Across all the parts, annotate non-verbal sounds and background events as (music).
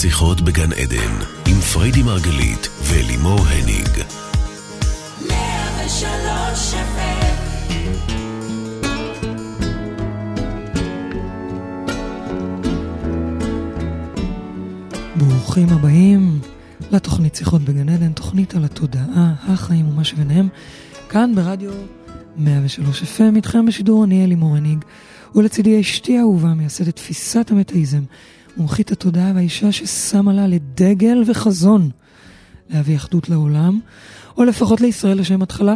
שיחות בגן עדן, עם פריידי מרגלית ולימור הניג. ברוכים הבאים לתוכנית שיחות בגן עדן, תוכנית על התודעה, החיים ומה שביניהם, כאן ברדיו 103 FM, איתכם בשידור אני אלימור הניג, ולצידי אשתי האהובה, מייסדת תפיסת המטאיזם, מומחית התודעה והאישה ששמה לה לדגל וחזון להביא אחדות לעולם, או לפחות לישראל לשם התחלה,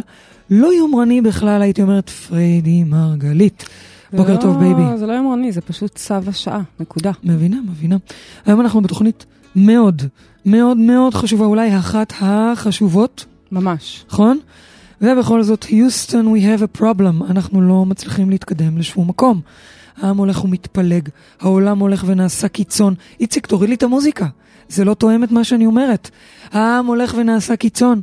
לא יומרני בכלל, הייתי אומרת פריידי מרגלית. בוקר לא, טוב baby. זה לא יומרני, זה פשוט צו השעה, נקודה. מבינה, מבינה. היום אנחנו בתוכנית מאוד, מאוד מאוד חשובה, אולי אחת החשובות, ממש. נכון? ובכל זאת, Houston, we have a problem. אנחנו לא מצליחים להתקדם לשום מקום. העם הולך ומתפלג, העולם הולך ונעשה קיצון. איציק, תוריד לי את המוזיקה. זה לא תואם את מה שאני אומרת. העם הולך ונעשה קיצון.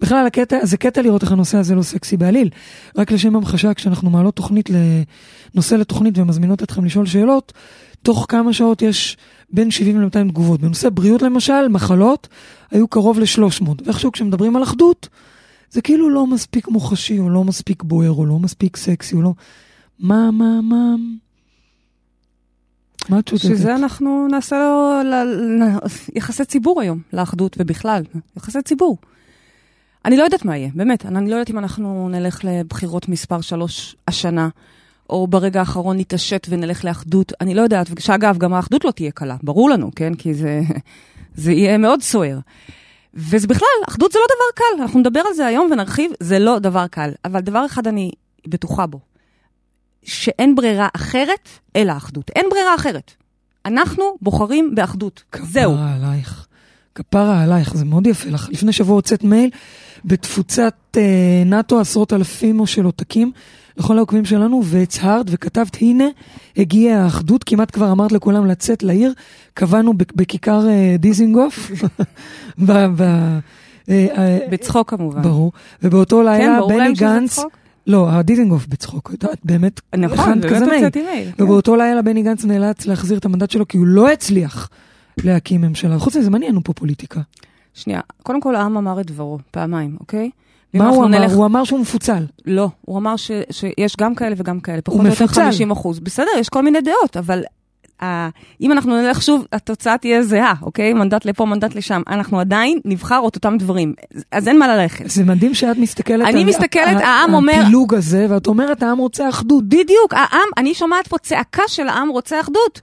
בכלל, הקטע, זה קטע לראות איך הנושא הזה לא סקסי בעליל. רק לשם המחשה, כשאנחנו מעלות תוכנית לנושא לתוכנית ומזמינות אתכם לשאול שאלות, תוך כמה שעות יש בין 70 ל-200 תגובות. בנושא בריאות למשל, מחלות, היו קרוב ל-300. ואיכשהו כשמדברים על אחדות, זה כאילו לא מספיק מוחשי, או לא מספיק בוער, או לא מספיק סקסי, או לא... מה, מה, מה... מה את שותקת? שזה אנחנו נעשה לו ל, ל, יחסי ציבור היום, לאחדות ובכלל, יחסי ציבור. אני לא יודעת מה יהיה, באמת, אני לא יודעת אם אנחנו נלך לבחירות מספר שלוש השנה, או ברגע האחרון נתעשת ונלך לאחדות, אני לא יודעת, שאגב, גם האחדות לא תהיה קלה, ברור לנו, כן? כי זה, (laughs) זה יהיה מאוד סוער. וזה בכלל, אחדות זה לא דבר קל, אנחנו נדבר על זה היום ונרחיב, זה לא דבר קל. אבל דבר אחד אני בטוחה בו, שאין ברירה אחרת אלא אחדות. אין ברירה אחרת. אנחנו בוחרים באחדות. זהו. כפרה עלייך. כפרה עלייך, זה מאוד יפה לך. לפני שבוע הוצאת מייל בתפוצת אה, נאט"ו, עשרות אלפים או של עותקים, לכל העוקבים שלנו, והצהרת וכתבת, הנה, הגיעה האחדות, כמעט כבר אמרת לכולם לצאת לעיר, קבענו בכיכר אה, דיזינגוף. (laughs) ב, ב, אה, אה, בצחוק כמובן. ברור. ובאותו לילה, כן, בני גנץ... לא, הדיזינגוף בצחוק, את באמת, נכון, באמת הוצאתי מייל. כן. ובאותו לילה בני גנץ נאלץ להחזיר את המנדט שלו, כי הוא לא הצליח להקים ממשלה. חוץ מזה, מה נהיינו פה פוליטיקה? שנייה, קודם כל העם אמר את דברו, פעמיים, אוקיי? מה הוא אמר? נלך... הוא אמר שהוא מפוצל. לא, הוא אמר ש, שיש גם כאלה וגם כאלה, פחות או יותר 50 אחוז. בסדר, יש כל מיני דעות, אבל אם אנחנו נלך שוב, התוצאה תהיה זהה, אוקיי? מנדט לפה, מנדט לשם. אנחנו עדיין נבחר את אותם דברים, אז אין מה ללכת. זה מדהים שאת מסתכלת אני על מסתכלת, העם אומר... הפילוג הזה, ואת אומרת, העם רוצה אחדות. בדיוק, העם, אני שומעת פה צעקה של העם רוצה אחדות.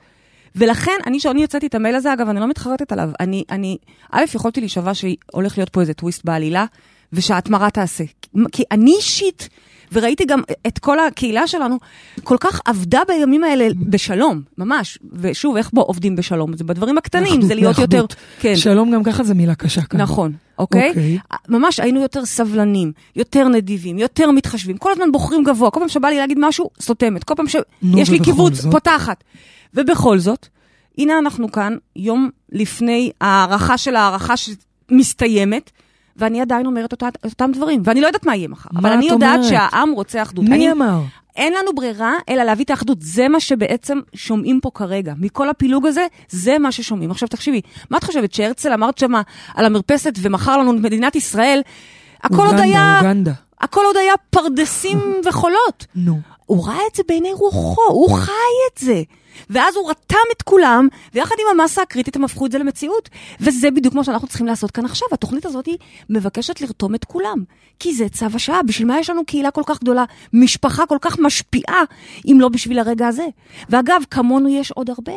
ולכן, אני, כשאני יוצאתי את המייל הזה, אגב, אני לא מתחרטת עליו. אני, אני, א', יכולתי להישבע שהולך להיות פה איזה טוויסט בעלילה, ושההתמרה תעשה. כי אני אישית, וראיתי גם את כל הקהילה שלנו, כל כך עבדה בימים האלה בשלום, ממש. ושוב, איך בו עובדים בשלום? זה בדברים הקטנים, זה להיות. יותר... כן. שלום גם ככה זה מילה קשה כאן. נכון, אוקיי? אוקיי. ממש היינו יותר סבלנים, יותר נדיבים, יותר מתחשבים, כל הזמן בוחרים גבוה, כל פעם שבא לי להגיד משהו, סותמת, כל פעם שיש לי קיבוץ, זאת? פותחת. ובכל זאת, הנה אנחנו כאן, יום לפני ההערכה של ההערכה שמסתיימת, ואני עדיין אומרת אותה, אותם דברים, ואני לא יודעת מה יהיה מחר. אבל אני יודעת אומרת? שהעם רוצה אחדות. מי אני, אמר? אין לנו ברירה אלא להביא את האחדות. זה מה שבעצם שומעים פה כרגע. מכל הפילוג הזה, זה מה ששומעים. עכשיו תקשיבי, מה את חושבת, שהרצל אמרת שמה על המרפסת ומכר לנו את מדינת ישראל? הכל אוגנדה, עוד היה... אוגנדה. הכל עוד היה פרדסים וחולות. נו. הוא ראה את זה בעיני רוחו, הוא חי את זה. ואז הוא רתם את כולם, ויחד עם המסה הקריטית הם הפכו את זה למציאות. וזה בדיוק מה שאנחנו צריכים לעשות כאן עכשיו. התוכנית הזאת היא מבקשת לרתום את כולם. כי זה צו השעה. בשביל מה יש לנו קהילה כל כך גדולה, משפחה כל כך משפיעה, אם לא בשביל הרגע הזה? ואגב, כמונו יש עוד הרבה.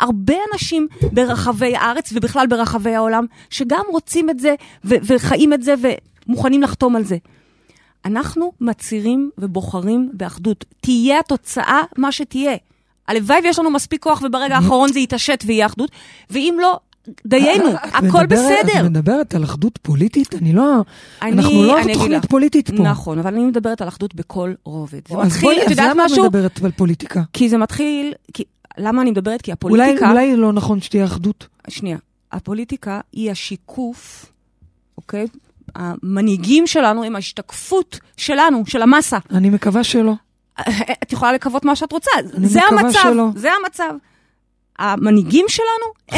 הרבה אנשים ברחבי הארץ ובכלל ברחבי העולם, שגם רוצים את זה ו- וחיים את זה ומוכנים לחתום על זה. אנחנו מצהירים ובוחרים באחדות. תהיה התוצאה מה שתהיה. הלוואי ויש לנו מספיק כוח וברגע האחרון זה יתעשת ויהיה אחדות, ואם לא, דיינו, הכל בסדר. את מדברת על אחדות פוליטית? אני לא... אנחנו לא תוכנית פוליטית פה. נכון, אבל אני מדברת על אחדות בכל רובד. זה אז מתחיל, את אז יודעת למה את משהו? מדברת על פוליטיקה? כי זה מתחיל, כי- למה אני מדברת? כי אולי הפוליטיקה... אולי לא נכון שתהיה אחדות. שנייה, הפוליטיקה היא השיקוף, אוקיי? המנהיגים שלנו הם ההשתקפות שלנו, של המסה. אני מקווה שלא. את יכולה לקוות מה שאת רוצה, אני זה מקווה המצב, שלא. זה המצב. המנהיגים שלנו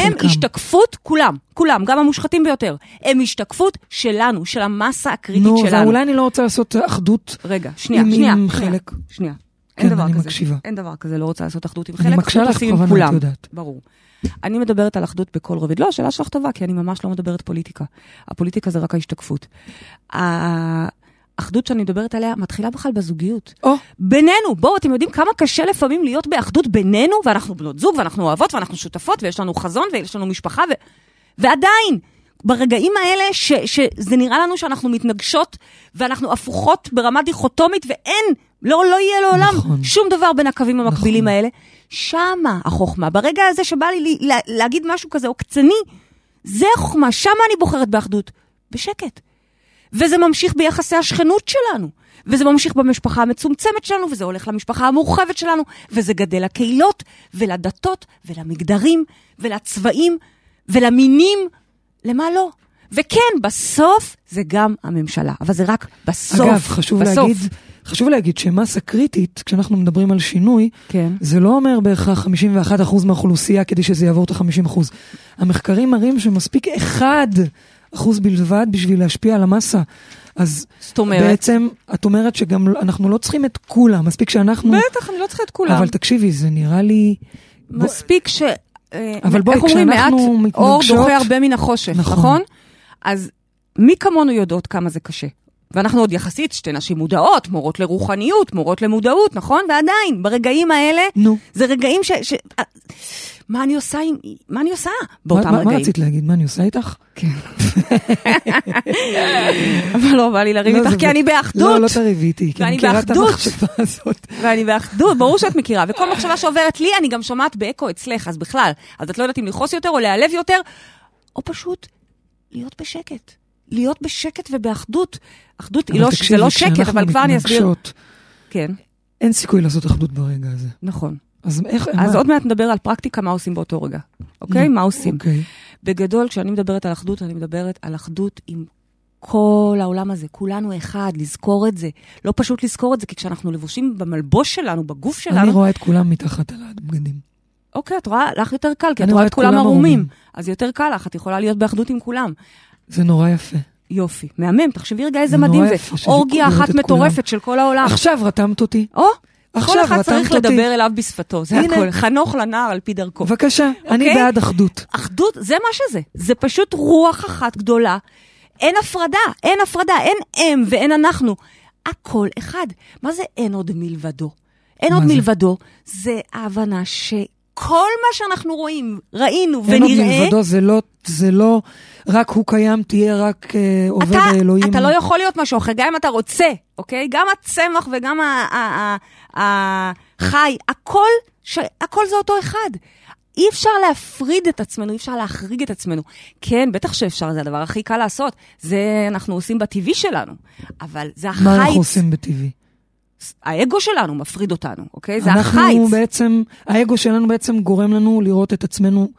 הם חלקם. השתקפות, כולם, כולם, גם המושחתים ביותר, הם השתקפות שלנו, של המסה הקריטית נו, שלנו. ואולי אני לא רוצה לעשות אחדות. רגע, שנייה, עם- שנייה, עם שנייה, חלק. שנייה. כן, אין דבר אני כזה. מקשיבה. אין דבר כזה, לא רוצה לעשות אחדות עם אני חלק, מקשה אחדות לך בכוונה, את. יודעת. ברור. אני מדברת על אחדות בכל רובד. לא, השאלה שלך טובה, כי אני ממש לא מדברת פוליטיקה. הפוליטיקה זה רק ההשתקפות. האחדות שאני מדברת עליה מתחילה בכלל בזוגיות. או, בינינו, בואו, אתם יודעים כמה קשה לפעמים להיות באחדות בינינו, ואנחנו בנות זוג, ואנחנו אוהבות, ואנחנו שותפות, ויש לנו חזון, ויש לנו משפחה, ו... ועדיין, ברגעים האלה, ש... שזה נראה לנו שאנחנו מתנגשות, ואנחנו הפוכות ברמה דיכוטומית, ואין, לא, לא יהיה לעולם נכון. שום דבר בין הקווים המקבילים נכון. האלה, שמה החוכמה. ברגע הזה שבא לי לה... להגיד משהו כזה עוקצני, זה החוכמה, שמה אני בוחרת באחדות. בשקט. וזה ממשיך ביחסי השכנות שלנו, וזה ממשיך במשפחה המצומצמת שלנו, וזה הולך למשפחה המורחבת שלנו, וזה גדל לקהילות, ולדתות, ולמגדרים, ולצבעים, ולמינים, למה לא? וכן, בסוף זה גם הממשלה, אבל זה רק בסוף. אגב, חשוב בסוף. להגיד, חשוב להגיד שמסה קריטית, כשאנחנו מדברים על שינוי, כן. זה לא אומר בהכרח 51% מהאוכלוסייה כדי שזה יעבור את ה-50%. המחקרים מראים שמספיק 1% בלבד בשביל להשפיע על המסה. אז זאת אומרת, בעצם, את אומרת שגם אנחנו לא צריכים את כולם, מספיק שאנחנו... בטח, אני לא צריכה את כולם. אבל תקשיבי, זה נראה לי... מספיק ש... אה, אבל בואי, איך אומרים, מעט כשאנחנו אור מתנגשות- דוחה הרבה מן החושך, נכון. נכון? אז מי כמונו יודעות כמה זה קשה? ואנחנו עוד יחסית שתי נשים מודעות, מורות לרוחניות, מורות למודעות, נכון? ועדיין, ברגעים האלה, נו, זה רגעים ש... ש... אה, מה אני עושה עם... מה אני עושה מה, באותם מה, מה רגעים? רצית להגיד? מה אני עושה איתך? כן. אבל לא בא לי לריב לא, איתך, כי אני באחדות. לא, לא תריבי איתי, כי אני מכירה את. המחשבה הזאת. ואני באחדות, ברור שאת מכירה, וכל מחשבה שעוברת לי, אני גם שומעת באקו אצלך, אז בכלל, אז את לא יודעת אם לכעוס יותר או להיעלב יותר, או פשוט להיות בשקט. להיות בשקט ובאחדות. אחדות היא לא, תקשיבי, זה לא שקט, אבל כבר אני אסביר. כן, אין סיכוי לעשות אחדות ברגע הזה. נכון. אז איך... אז מה? עוד מעט נדבר על פרקטיקה, מה עושים באותו רגע. אוקיי? מה עושים? אוקיי. בגדול, כשאני מדברת על אחדות, אני מדברת על אחדות עם כל העולם הזה. כולנו אחד, לזכור את זה. לא פשוט לזכור את זה, כי כשאנחנו לבושים במלבוש שלנו, בגוף אני שלנו, רואה את כולם מתחת על הבגדים. אוקיי, את רואה, לך יותר קל, כי את רואה את כולם ערומים. אז יותר קל לך, את יכולה להיות באחדות עם כולם. זה נורא יפה. יופי, מהמם, תחשבי רגע איזה מדהים זה. אורגיה אחת מטורפת של כל העולם. עכשיו רתמת אותי. או, כל אחד צריך. לדבר אליו בשפתו, זה. הכל. חנוך לנער על פי דרכו. בבקשה, אני אוקיי? בעד אחדות. אחדות, זה מה שזה. זה פשוט רוח אחת גדולה. אין הפרדה, אין הפרדה, אין הם ואין אנחנו. הכל אחד. מה זה אין עוד מלבדו? אין עוד זה? מלבדו, זה ההבנה שכל מה שאנחנו רואים, ראינו אין עוד ונראה, מלבדו, זה לא, זה לא רק הוא קיים, תהיה רק אה, עובד אתה, האלוהים. אתה לא יכול להיות משהו אחר, גם אם אתה רוצה, אוקיי? גם הצמח וגם החי, הכל, ש... הכל זה אותו אחד. אי אפשר להפריד את עצמנו, אי אפשר להחריג את עצמנו. כן, בטח שאפשר, זה הדבר הכי קל לעשות. זה אנחנו עושים בטבעי שלנו. אבל זה החיץ, מה אנחנו עושים בטבעי? האגו שלנו מפריד אותנו, אוקיי? זה אנחנו החיץ. בעצם, האגו שלנו בעצם גורם לנו לראות את עצמנו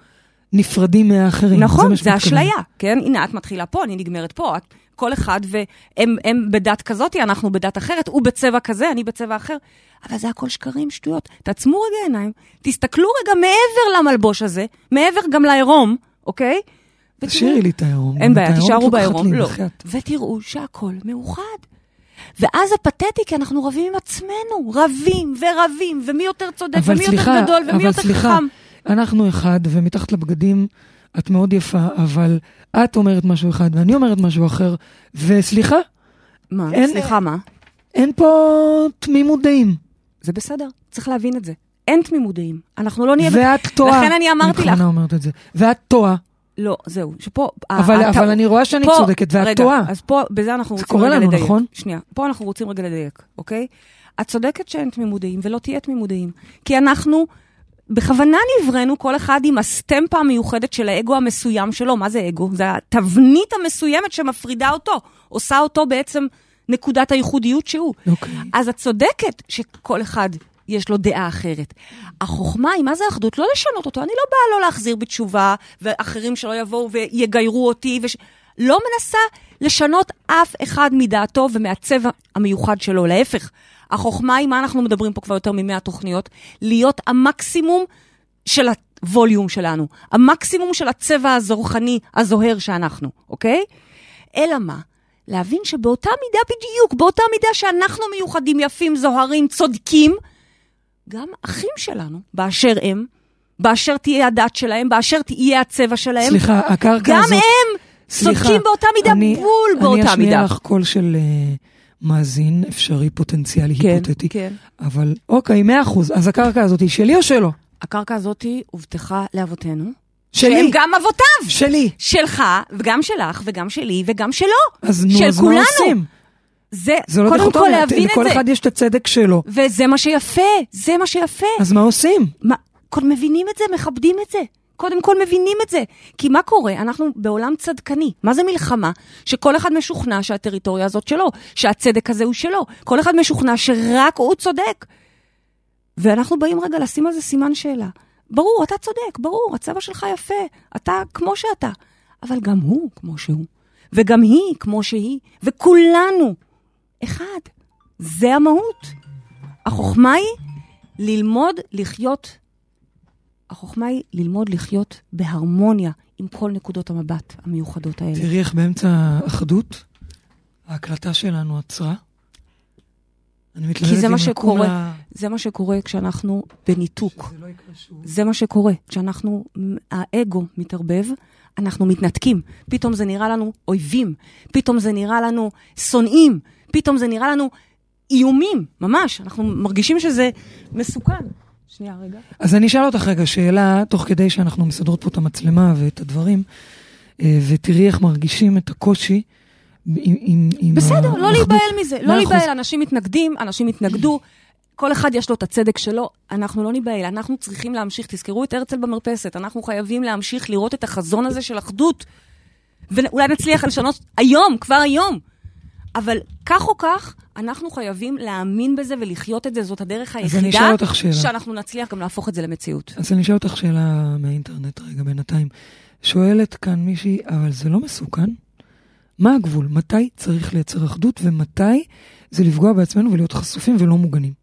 נפרדים מהאחרים. נכון, זה שמתכוון. אשליה, כן? הנה, את מתחילה פה, אני נגמרת פה. את, כל אחד, והם הם בדת כזאתי, אנחנו בדת אחרת, הוא בצבע כזה, אני בצבע אחר. אבל זה הכל שקרים, שטויות. תעצמו רגע עיניים, תסתכלו רגע מעבר למלבוש הזה, מעבר גם לעירום, אוקיי? תשאירי לי את העירום. אין בעיה, תישארו בעירום. לא. ותראו שהכל מאוחד. ואז זה פתטי, כי אנחנו רבים עם עצמנו. רבים ורבים, ומי יותר צודק, אבל ומי סליחה, יותר גדול, ומי אבל יותר סליחה, חכם. אנחנו אחד, ומתחת לבגדים את מאוד יפה, אבל את אומרת משהו אחד ואני אומרת משהו אחר, וסליחה, מה? אין- סליחה, מה? אין פה תמימות דעים. זה בסדר, צריך להבין את זה. אין תמימות דעים. אנחנו לא נהיה... ואת טועה. לכן אני אמרתי אני לך. בכוונה אומרת את זה. ואת טועה, לא, זהו, שפה... אבל הטע- אבל אני רואה שאני פה- צודקת, ואת רגע, טועה. אז פה, בזה אנחנו זה רוצים קורה רגע לנו, לדייק. נכון? שנייה, פה אנחנו רוצים רגע לדייק, אוקיי? את צודקת שאין תמימות דעים, ולא תהיה תמימות דעים. כי אנחנו... בכוונה נבראנו כל אחד עם הסטמפה המיוחדת של האגו המסוים שלו. מה זה אגו? זה התבנית המסוימת שמפרידה אותו, עושה אותו בעצם נקודת הייחודיות שהוא. אוקיי. אז את צודקת שכל אחד יש לו דעה אחרת. החוכמה היא, מה זה אחדות? לא לשנות אותו. אני לא באה לא להחזיר בתשובה, ואחרים שלא יבואו ויגיירו אותי. וש... לא מנסה לשנות אף אחד מדעתו ומהצבע המיוחד שלו. להפך, החוכמה היא, מה אנחנו מדברים פה כבר יותר ממאה תוכניות? להיות המקסימום של הווליום שלנו, המקסימום של הצבע הזורחני, הזוהר שאנחנו, אוקיי? אלא מה? להבין שבאותה מידה בדיוק, באותה מידה שאנחנו מיוחדים, יפים, זוהרים, צודקים, גם אחים שלנו, באשר הם, באשר תהיה הדת שלהם, באשר תהיה הצבע שלהם, סליחה, הקרקע גם הזאת... הם סליחה, צודקים באותה מידה, אני- בול באותה אני אשמיע מידה. לך קול של אה, מאזין אפשרי, פוטנציאלי, כן, היפותטי. כן. אבל אוקיי, מאה אחוז. אז הקרקע הזאת היא שלי או שלו? הקרקע הזאת הובטחה לאבותינו. שלי. שהם גם אבותיו. שלי. שלך, וגם שלך, וגם שלי, וגם שלו. אז נו, של אז מה. עושים? זה, זה לא קודם כל להבין את לכל זה. אחד יש את הצדק שלו. וזה מה שיפה, זה מה שיפה. אז מה עושים? מה, קודם מבינים את זה, מכבדים את זה. קודם כל מבינים את זה. כי מה קורה? אנחנו בעולם צדקני. מה זה מלחמה? שכל אחד משוכנע שהטריטוריה הזאת שלו, שהצדק הזה הוא שלו. כל אחד משוכנע שרק הוא צודק. ואנחנו באים רגע לשים על זה סימן שאלה. ברור, אתה צודק, ברור, הצבע שלך יפה, אתה כמו שאתה. אבל גם הוא כמו שהוא, וגם היא כמו שהיא, וכולנו אחד. זה המהות. החוכמה היא ללמוד לחיות, החוכמה היא ללמוד לחיות בהרמוניה עם כל נקודות המבט המיוחדות האלה. תראי איך באמצע האחדות, ההקלטה שלנו עצרה. אני מתלבטת כי זה מה שקורה. לה- זה מה שקורה כשאנחנו בניתוק. שזה לא יקרה שוב. זה מה שקורה. כשאנחנו, האגו מתערבב, אנחנו מתנתקים. פתאום זה נראה לנו אויבים, פתאום זה נראה לנו שונאים, פתאום זה נראה לנו איומים, ממש. אנחנו מרגישים שזה מסוכן. שנייה, רגע. אז אני אשאל אותך רגע שאלה, תוך כדי שאנחנו מסדרות פה את המצלמה ואת הדברים, אה, ותראי איך מרגישים את הקושי עם... עם, עם בסדר, האחדות. לא להיבהל מזה. לא. להיבהל, אנשים מתנגדים, אנשים התנגדו. כל אחד יש לו את הצדק שלו, אנחנו לא ניבהל, אנחנו צריכים להמשיך, תזכרו את הרצל במרפסת, אנחנו חייבים להמשיך לראות את החזון הזה של אחדות. ואולי נצליח לשנות היום, כבר היום. אבל כך או כך, אנחנו חייבים להאמין בזה ולחיות את זה, זאת הדרך היחידה. שאנחנו נצליח גם להפוך את זה למציאות. אז אני אשאל אותך שאלה מהאינטרנט רגע בינתיים. שואלת כאן מישהי, אבל זה לא מסוכן? מה הגבול? מתי צריך לייצר אחדות ומתי זה לפגוע בעצמנו ולהיות חשופים ולא מוגנים?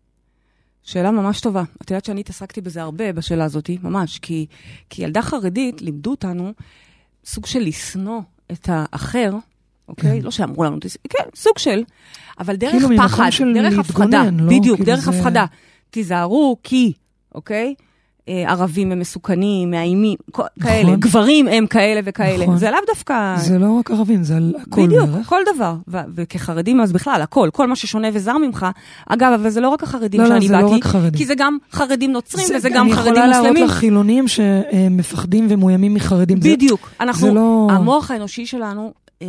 שאלה ממש טובה. את יודעת שאני התעסקתי בזה הרבה, בשאלה הזאת, ממש. כי, כי ילדה חרדית לימדו אותנו סוג של לשנוא את האחר, אוקיי? כן. לא שאמרו לנו, כן, סוג של, אבל דרך כאילו פחד, דרך הפחדה. לא? בדיוק, כאילו דרך זה- הפחדה. תיזהרו, כי, אוקיי? אה, ערבים הם מסוכנים, מאיימים, כל- כאלה, גברים הם כאלה וכאלה. נכון. זה לאו דווקא... זה לא רק ערבים, זה על הכל בדיוק, בערך. כל דבר. ו- וכחרדים אז בכלל, הכל, כל מה ששונה וזר ממך. אגב, אבל זה לא רק החרדים לא, לא, שאני זה לא באתי, רק חרדים. כי זה גם חרדים נוצרים זה- וזה גם חרדים אני יכולה מוסלמים. להראות לך חילונים שמפחדים ומאוימים מחרדים. זה- בדיוק. אנחנו, זה לא- המוח האנושי שלנו אה,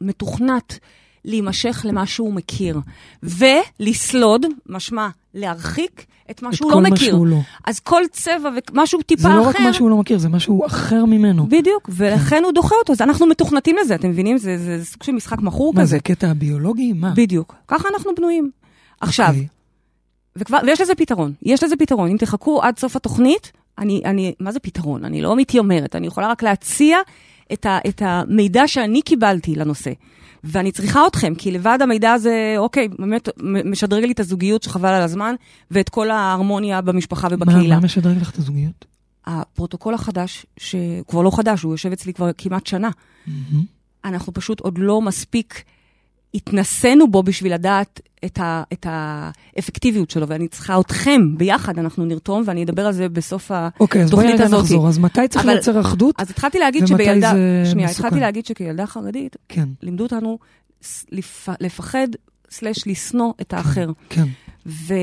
מתוכנת להימשך למה שהוא מכיר, ולסלוד, משמע להרחיק את מה את שהוא כל לא מה מכיר. שהוא לא. אז כל צבע ומשהו טיפה זה אחר... לא רק מה שהוא לא מכיר, זה משהו אחר ממנו. בדיוק, ולכן הוא דוחה אותו. אז אנחנו מתוכנתים לזה, אתם מבינים? זה, זה, זה סוג של משחק מכור מה כזה. זה, קטע הביולוגי? מה? בדיוק. ככה אנחנו בנויים. עכשיו, אוקיי. וכבר, ויש לזה פתרון, יש לזה פתרון. אם תחכו עד סוף התוכנית, אני, אני, מה זה פתרון? אני לא מתיימרת, אני יכולה רק להציע את, ה, את המידע שאני קיבלתי לנושא. ואני צריכה אתכם, כי לבד המידע הזה, אוקיי, באמת משדרג לי את הזוגיות שחבל על הזמן, ואת כל ההרמוניה במשפחה מה ובקהילה. מה משדרג לך את הזוגיות? הפרוטוקול החדש, שכבר לא חדש, הוא יושב אצלי כבר כמעט שנה, מהמם. אנחנו פשוט עוד לא מספיק התנסינו בו בשביל לדעת את, ה, את האפקטיביות שלו, ואני צריכה אתכם ביחד, אנחנו נרתום, ואני אדבר על זה בסוף אוקיי, אז בואי התוכנית רגע הזאת. נחזור. אז מתי צריך אבל- לייצר אחדות? אז התחלתי להגיד ומתי שבילדה... זה שנייה, מסוכן? התחלתי להגיד שכילדה חרדית, כן, לימדו אותנו לפ, לפחד, סלש לשנוא את האחר. כן. ו...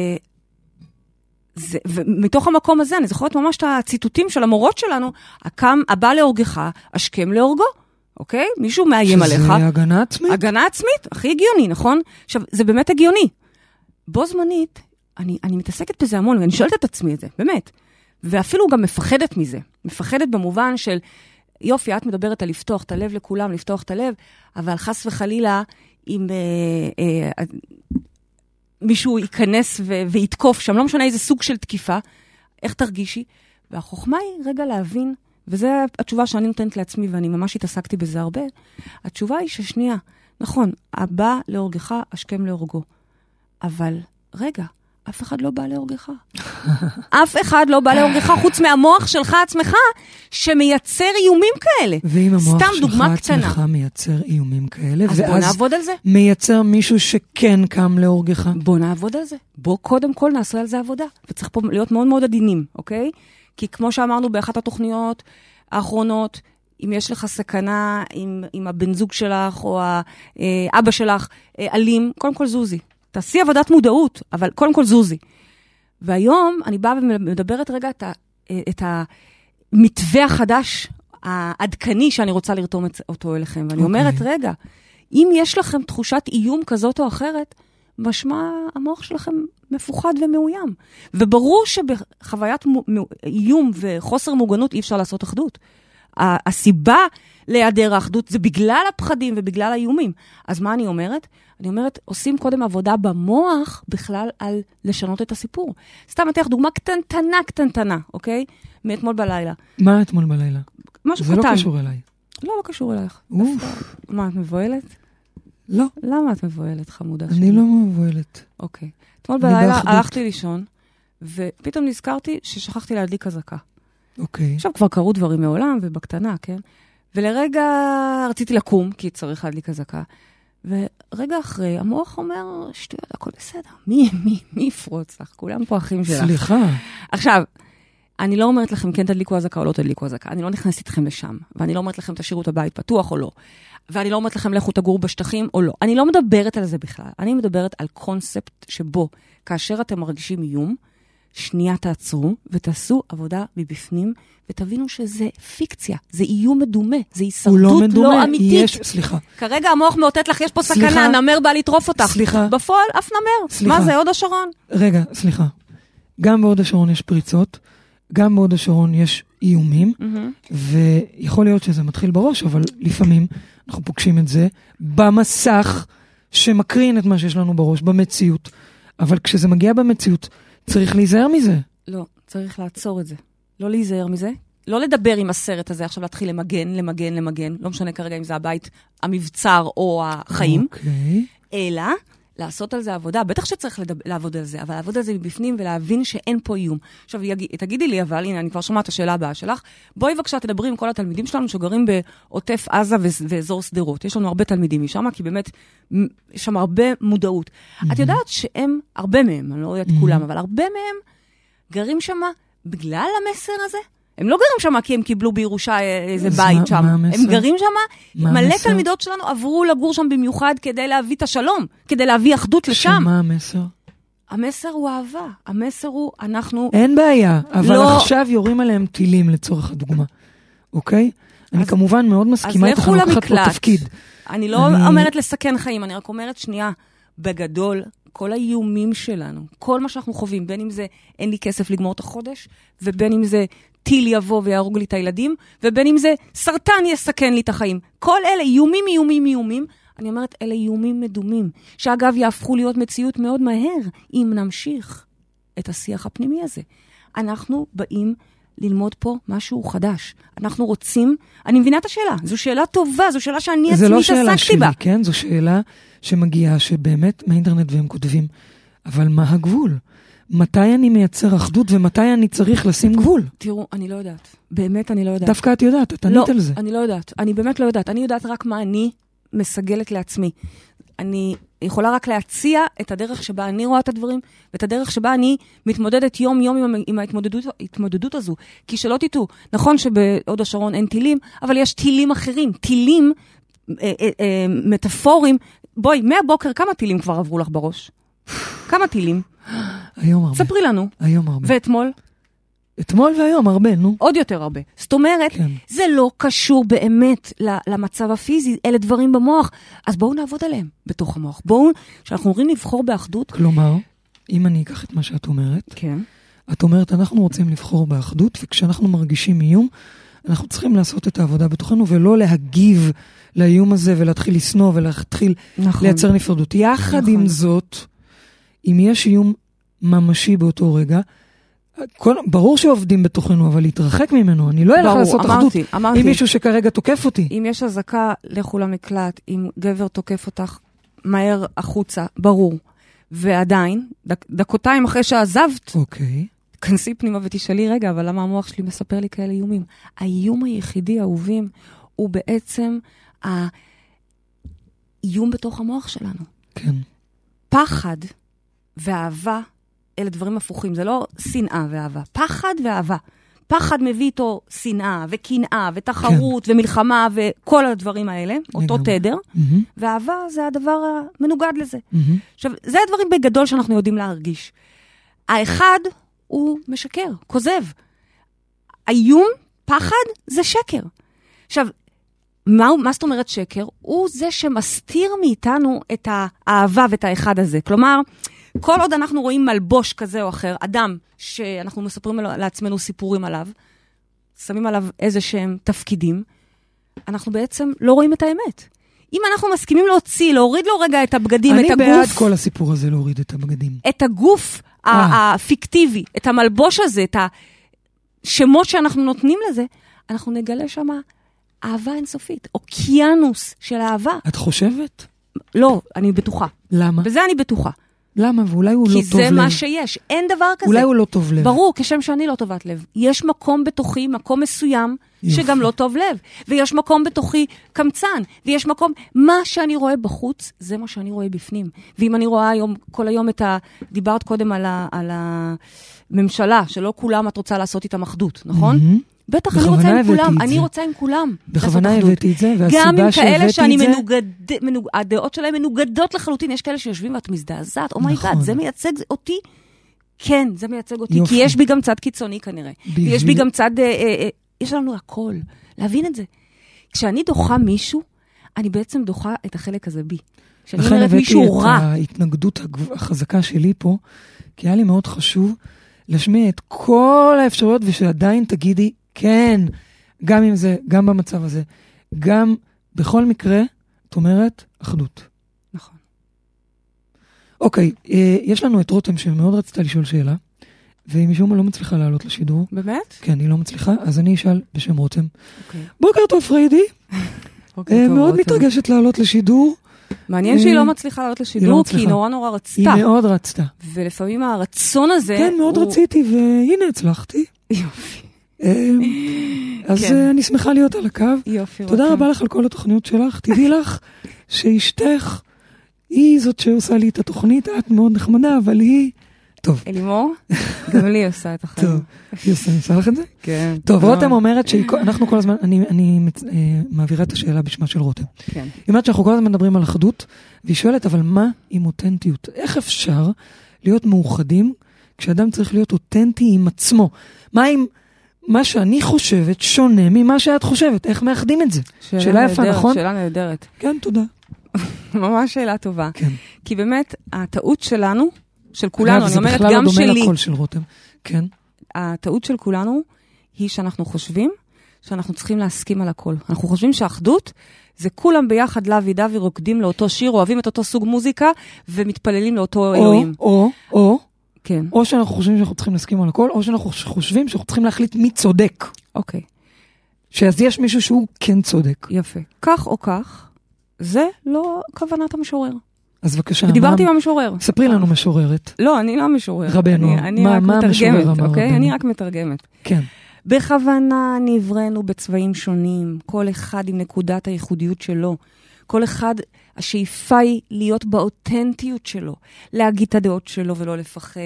זה, ומתוך המקום הזה, אני זוכרת ממש את הציטוטים של המורות שלנו, הקם, הבא להורגך, השכם להורגו, אוקיי? מישהו מאיים עליך. שזה הגנה עצמית? הגנה עצמית, הכי הגיוני, נכון? עכשיו, זה באמת הגיוני. בו זמנית, אני, אני מתעסקת בזה המון, ואני שואלת את עצמי את זה, באמת. ואפילו גם מפחדת מזה. מפחדת במובן של, יופי, את מדברת על לפתוח את הלב לכולם, לפתוח את הלב, אבל חס וחלילה, אם אה, אה, מישהו ייכנס ו- ויתקוף שם, לא משנה איזה סוג של תקיפה, איך תרגישי? והחוכמה היא רגע להבין, וזו התשובה שאני נותנת לעצמי, ואני ממש התעסקתי בזה הרבה, התשובה היא ששנייה, נכון, הבא להורגך, השכם להורגו. אבל רגע, אף אחד לא בא להורגך. (laughs) אף אחד לא בא להורגך חוץ מהמוח שלך עצמך, שמייצר איומים כאלה. ואם המוח שלך עצמך. מייצר איומים כאלה, אז בוא ואז נעבוד על זה. מייצר מישהו שכן קם להורגך. בוא נעבוד על זה. בוא קודם כל נעשה על זה עבודה. וצריך פה להיות מאוד מאוד עדינים, אוקיי? כי כמו שאמרנו באחת התוכניות האחרונות, אם יש לך סכנה עם, עם הבן זוג שלך או האבא שלך אה, אלים, קודם כל זוזי. תעשי עבודת מודעות, אבל קודם כל זוזי. והיום אני באה ומדברת רגע את, ה, אה, את המתווה החדש, העדכני, שאני רוצה לרתום אותו אליכם. ואני אוקיי. אומרת, רגע, אם יש לכם תחושת איום כזאת או אחרת, משמע המוח שלכם מפוחד ומאוים. וברור שבחוויית איום וחוסר מוגנות אי אפשר לעשות אחדות. הסיבה להיעדר האחדות זה בגלל הפחדים ובגלל האיומים. אז מה אני אומרת? אני אומרת, עושים קודם עבודה במוח בכלל על לשנות את הסיפור. סתם אתן לך דוגמה קטנטנה קטנטנה, אוקיי? מאתמול בלילה. מה אתמול בלילה? משהו זה קטן. לא קשור אליי. לא, לא קשור אלייך. אוף, מה, את מבוהלת? לא, למה את מבוהלת, חמודה שלי? אני לא מבוהלת. אוקיי. אתמול בלילה. הלכתי לישון, ופתאום נזכרתי ששכחתי להדליק אזעקה. אוקיי. עכשיו כבר קרו דברים מעולם, ובקטנה, כן? ולרגע רציתי לקום, כי צריך להדליק אזעקה, ורגע אחרי, המוח אומר, שטויות, הכל בסדר. מי, מי, מי יפרוץ לך? כולם פה אחים שלך. סליחה. עכשיו, אני לא אומרת לכם כן תדליקו אזעקה או לא תדליקו אזעקה, אני לא נכנסת איתכם לשם, ואני לא אומרת לכם תשאירו את הבית פתוח או לא, ואני לא אומרת לכם לכו תגורו בשטחים או לא. אני לא מדברת על זה בכלל, אני מדברת על קונספט שבו כאשר אתם מרגישים איום, שנייה תעצרו ותעשו עבודה מבפנים, ותבינו שזה פיקציה, זה איום מדומה, זה הוא הישרדות לא לא, מדומה. אמיתית. יש, סליחה. כרגע המוח מאותת לך, יש פה סליחה. סכנה, נמר בא לטרוף אותך. סליחה. בפועל, אף נמר. סליחה. מה זה, הוד השרון? רגע, סליחה. גם בהוד השרון יש פריצות, גם בהוד השרון יש איומים, מהמם. ויכול להיות שזה מתחיל בראש, אבל לפעמים אנחנו פוגשים את זה במסך שמקרין את מה שיש לנו בראש, במציאות. אבל כשזה מגיע במציאות, צריך להיזהר מזה. לא, צריך לעצור את זה. לא להיזהר מזה. לא לדבר עם הסרט הזה, עכשיו להתחיל למגן, למגן, למגן, לא משנה כרגע אם זה הבית, המבצר או החיים, אוקיי. אלא לעשות על זה עבודה. בטח שצריך לדבר, לעבוד על זה, אבל לעבוד על זה מבפנים ולהבין שאין פה איום. עכשיו, יג... תגידי לי, אבל הנה, אני כבר שומעת את השאלה הבאה שלך. בואי בבקשה תדברי עם כל התלמידים שלנו שגרים בעוטף עזה ו... ואזור שדרות. יש לנו הרבה תלמידים משם, כי באמת, יש שם הרבה מודעות. את יודעת שהם, הרבה מהם, אני לא יודעת כולם, אבל הרבה מהם גרים שם בגלל המסר הזה? הם לא גרים שם כי הם קיבלו בירושה אה, איזה בית שם. מה המסר? הם גרים שם, מלא המסר? תלמידות שלנו עברו לגור שם במיוחד כדי להביא את השלום, כדי להביא אחדות לשם. שמה המסר? המסר הוא אהבה, המסר הוא אנחנו... אין בעיה, אבל לא. עכשיו יורים עליהם טילים לצורך הדוגמה, אוקיי? אני אז- כמובן מאוד מסכימה איתך, אני לוקחת פה למקלט. תפקיד. אני לא אני- אומרת לסכן חיים, אני רק אומרת, שנייה, בגדול, כל האיומים שלנו, כל מה שאנחנו חווים, בין אם זה אין לי כסף לגמור את החודש, ובין אם זה טיל יבוא ויהרוג לי את הילדים, ובין אם זה סרטן יסכן לי את החיים. כל אלה איומים, איומים, איומים. אני אומרת, אלה איומים מדומים, שאגב, יהפכו להיות מציאות מאוד מהר, אם נמשיך את השיח הפנימי הזה. אנחנו באים ללמוד פה משהו חדש. אנחנו רוצים, אני מבינה את השאלה, זו שאלה טובה, זו שאלה שאני זה עצמי לא שאלה התעסקתי שלי, בה. כן? זו שאלה שמגיעה שבאמת מהאינטרנט והם כותבים, אבל מה הגבול? מתי אני מייצר אחדות ומתי אני צריך לשים גבול? תראו, אני לא יודעת. באמת אני לא יודעת. דווקא את יודעת, את לא, ענית על זה. אני לא יודעת. אני באמת לא יודעת. אני יודעת רק מה אני מסגלת לעצמי. אני יכולה רק להציע את הדרך שבה אני רואה את הדברים, ואת הדרך שבה אני מתמודדת יום-יום עם, עם ההתמודדות ההתמודדות הזו. כי שלא תטעו, נכון שבהוד השרון אין טילים, אבל יש טילים אחרים, טילים אה, אה, אה, מטאפוריים. בואי, מהבוקר כמה טילים כבר עברו לך בראש? כמה טילים? (gasps) היום הרבה. ספרי לנו. היום הרבה. ואתמול? אתמול והיום הרבה, נו. עוד יותר הרבה. זאת אומרת, כן. זה לא קשור באמת למצב הפיזי, אלה דברים במוח. אז בואו נעבוד עליהם בתוך המוח. בואו, כשאנחנו אומרים לבחור באחדות, כלומר, אם אני אקח את מה שאת אומרת, כן. את אומרת, אנחנו רוצים לבחור באחדות, וכשאנחנו מרגישים איום, אנחנו צריכים לעשות את העבודה בתוכנו ולא להגיב לאיום הזה ולהתחיל לשנוא ולהתחיל נכון. לייצר נפרדות. יחד נכון. עם זאת, אם יש איום ממשי באותו רגע, כל, ברור שעובדים בתוכנו, אבל להתרחק ממנו, אני לא אלך לעשות אחדות אמרתי, אמרתי. עם מישהו שכרגע תוקף אותי. אם יש אזעקה, לכו למקלט. אם גבר תוקף אותך, מהר החוצה, ברור. ועדיין, דק, דקותיים אחרי שעזבת, אוקיי. כנסי פנימה ותשאלי, רגע, אבל למה המוח שלי מספר לי כאלה איומים? האיום היחידי, אהובים, הוא בעצם האיום בתוך המוח שלנו. כן. פחד ואהבה אלה דברים הפוכים, זה לא שנאה ואהבה. פחד ואהבה. פחד מביא איתו שנאה וקנאה ותחרות כן. ומלחמה וכל הדברים האלה, אותו לגמרי. תדר, מהמם, ואהבה זה הדבר המנוגד לזה. מהמם. עכשיו, זה הדברים בגדול שאנחנו יודעים להרגיש. האחד הוא משקר, כוזב. האיום, פחד, זה שקר. עכשיו, מה, מה זאת אומרת שקר? הוא זה שמסתיר מאיתנו את האהבה ואת האחד הזה. כלומר, כל עוד אנחנו רואים מלבוש כזה או אחר, אדם שאנחנו מספרים לעצמנו סיפורים עליו, שמים עליו איזה שהם תפקידים, אנחנו בעצם לא רואים את האמת. אם אנחנו מסכימים להוציא, להוריד לו רגע את הבגדים, את אני הגוף... בעד כל הסיפור הזה להוריד את הבגדים. את הגוף אה. הפיקטיבי, את המלבוש הזה, את השמות שאנחנו נותנים לזה, אנחנו נגלה שם אהבה אינסופית, אוקיינוס של אהבה. את חושבת? לא, אני בטוחה. למה? בזה אני בטוחה. למה? ואולי הוא לא כי טוב זה לב. מה שיש, אין דבר כזה. אולי הוא לא טוב לב. ברור, כשם שאני לא טובת לב. יש מקום בתוכי, מקום מסוים, יופי. שגם לא טוב לב. ויש מקום בתוכי קמצן, ויש מקום... מה שאני רואה בחוץ, זה מה שאני רואה בפנים. ואם אני רואה היום, כל היום את ה... דיברת קודם על, ה... על הממשלה, שלא כולם את רוצה לעשות איתם אחדות, נכון? מהמם. בטח, אני רוצה עם הבאתי כולם, את אני זה. רוצה עם כולם. בכוונה לעשות אחדות. הבאתי את זה, גם עם והסיבה כאלה שהבאתי שאני את זה... מנוגד... מנוג... הדעות שלהם מנוגדות לחלוטין. יש כאלה שיושבים ואת מזדעזעת, oh my God, נכון. זה מייצג אותי? כן, זה מייצג אותי, יופי. כי יש בי גם צד קיצוני כנראה. בשביל- ויש בי גם צד... אה, אה, אה, יש לנו הכל, להבין את זה. כשאני דוחה מישהו, אני בעצם דוחה את החלק הזה בי. כשאני לכן אומרת הבאתי מישהו את רע, ההתנגדות הגב- החזקה שלי פה, כי היה לי מאוד חשוב להשמיע את כל האפשרויות ושעדיין תגידי, כן, גם עם זה, גם במצב הזה, גם בכל מקרה, את אומרת, אחדות. נכון. אוקיי, אה, יש לנו את רותם שמאוד רצתה לשאול שאלה, והיא משום מה לא מצליחה לעלות לשידור. באמת? כן, היא לא מצליחה, אז אני אשאל בשם רותם. אוקיי. בוקר טוב, פריידי. (laughs) בוקר אה, טוב, מאוד רותם. מתרגשת לעלות לשידור. מעניין שהיא אה, לא מצליחה לעלות היא לא לשידור, כי היא. נורא נורא היא רצתה. מאוד רצתה. ולפעמים הרצון הזה... כן, מאוד הוא- רציתי, והנה הצלחתי. יופי, אז כן. אה, אני שמחה להיות על הקו. יופי. רותם. תודה רבה לך על כל התוכניות שלך. תדעי (laughs) לך שאשתך היא זאת שעושה לי את התוכנית, את מאוד נחמדה, אבל היא... טוב, אלימור, גם לי עושה את החיים. טוב. היא עושה, אני עושה לך את זה? כן. טוב, מאוד. רותם אומרת שאנחנו כל הזמן, אני, אני מצ- אה, מעבירה את השאלה בשמה של רותם. כן. היא אומרת שאנחנו כל הזמן מדברים על אחדות, והיא שואלת, אבל מה עם אותנטיות? איך אפשר להיות מאוחדים כשאדם צריך להיות אותנטי עם עצמו? מה אם מה שאני חושבת שונה ממה שאת חושבת? איך מאחדים את זה? שאלה יפה, נהדרת, נכון? שאלה נהדרת. כן, תודה. ממש שאלה טובה. כן. כי באמת, הטעות שלנו, של כולנו, אני זה אומרת בכלל גם לא דומה שלי, לקול של רותם. כן. הטעות של כולנו היא שאנחנו חושבים שאנחנו צריכים להסכים על הכל. אנחנו חושבים שאחדות זה כולם ביחד לוי דווי רוקדים לאותו שיר, אוהבים את אותו סוג מוזיקה ומתפללים לאותו או, אלוהים. או, או, כן, או שאנחנו חושבים שאנחנו צריכים להסכים על הכל, או שאנחנו חושבים שאנחנו צריכים להחליט מי צודק. אוקיי, שאז יש מישהו שהוא כן צודק. יפה. כך או כך, זה לא כוונת המשורר. אז בבקשה, ודיברתי מה- עם המשורר. ספרי לנו משוררת. לא, אני לא המשורר. רבנו, אני, אני מה- רק מה המשורר מתרגמת, אוקיי? רבנו? אני רק מתרגמת. כן. בכוונה נבראנו בצבעים שונים, כל אחד עם נקודת הייחודיות שלו. כל אחד, השאיפה היא להיות באותנטיות שלו, להגיד את הדעות שלו ולא לפחד,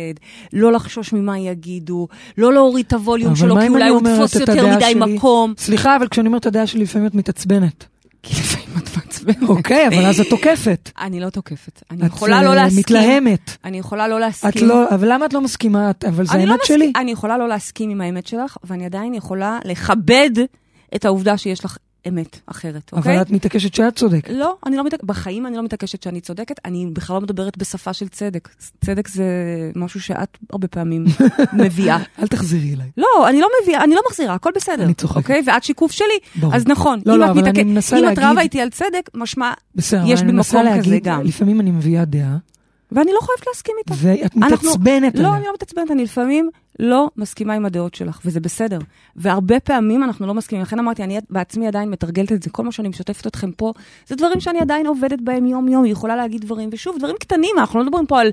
לא לחשוש ממה יגידו, לא להוריד את הווליום שלו, כי אולי הוא יתפוס את יותר מדי שלי? מקום. סליחה, אבל כשאני אומרת את הדעה שלי, לפעמים את מתעצבנת. כי לפעמים את מעצבנת. אוקיי, אבל אז את תוקפת. אני לא תוקפת. אני את יכולה אה, לא להסכים. מתלהמת. אני יכולה לא להסכים. את לא, אבל למה את לא מסכימה? את- אבל זה לא האמת שלי. אני יכולה לא להסכים עם האמת שלך, ואני עדיין יכולה לכבד את העובדה שיש לך אמת אחרת, אוקיי? אבל את מתעקשת שאת צודקת. לא, אני לא מתעקשת, בחיים אני לא מתעקשת שאני צודקת, אני בכלל לא מדברת בשפה של צדק. צדק זה משהו שאת הרבה פעמים (laughs) מביאה. אל תחזירי אליי. לא, אני לא מביאה, אני לא מחזירה, הכל בסדר. אני צוחקת. אוקיי? ואת שיקוף שלי, ברור. אז נכון. לא, אם לא, את אבל מתעק- אני מנסה אם את להגיד- רבה איתי על צדק, משמע, בסדר, יש אבל אני בי מנסה מקום כזה להגיד, גם. לפעמים אני מביאה דעה, ואני לא חייבת להסכים איתה. ואת אנחנו- מתעצבנת לא, עליה. אני לא מתעצבנת, אני לפעמים לא מסכימה עם הדעות שלך, וזה בסדר. והרבה פעמים אנחנו לא מסכימים. לכן אמרתי, אני בעצמי עדיין מתרגלת את זה. כל מה שאני משתפת אתכם פה, זה דברים שאני עדיין עובדת בהם יום-יום. היא יכולה להגיד דברים, ושוב, דברים קטנים, אנחנו לא מדברים פה על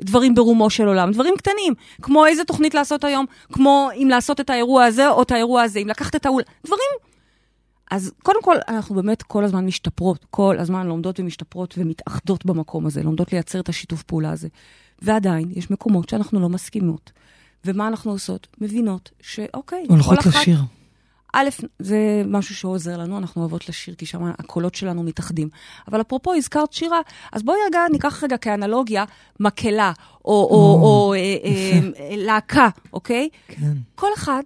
דברים ברומו של עולם, דברים קטנים. כמו איזה תוכנית לעשות היום, כמו אם לעשות את האירוע הזה או את האירוע הזה, אם לקחת את האול... דברים אז קודם כל, אנחנו באמת כל הזמן משתפרות, כל הזמן לומדות ומשתפרות ומתאחדות במקום הזה, לומדות לייצר את השיתוף פעולה הזה. ועדיין, יש מקומות שאנחנו לא מסכימות. ומה אנחנו עושות? מבינות שאוקיי, הולכות כל אחת... לשיר. א', זה משהו שעוזר לנו, אנחנו אוהבות לשיר, כי שם הקולות שלנו מתאחדים. אבל אפרופו, הזכרת שירה, אז בואי רגע, ניקח רגע כאנלוגיה מקהלה, או, או, או, או אה, אה. אה, להקה, אוקיי? כן. כל אחד,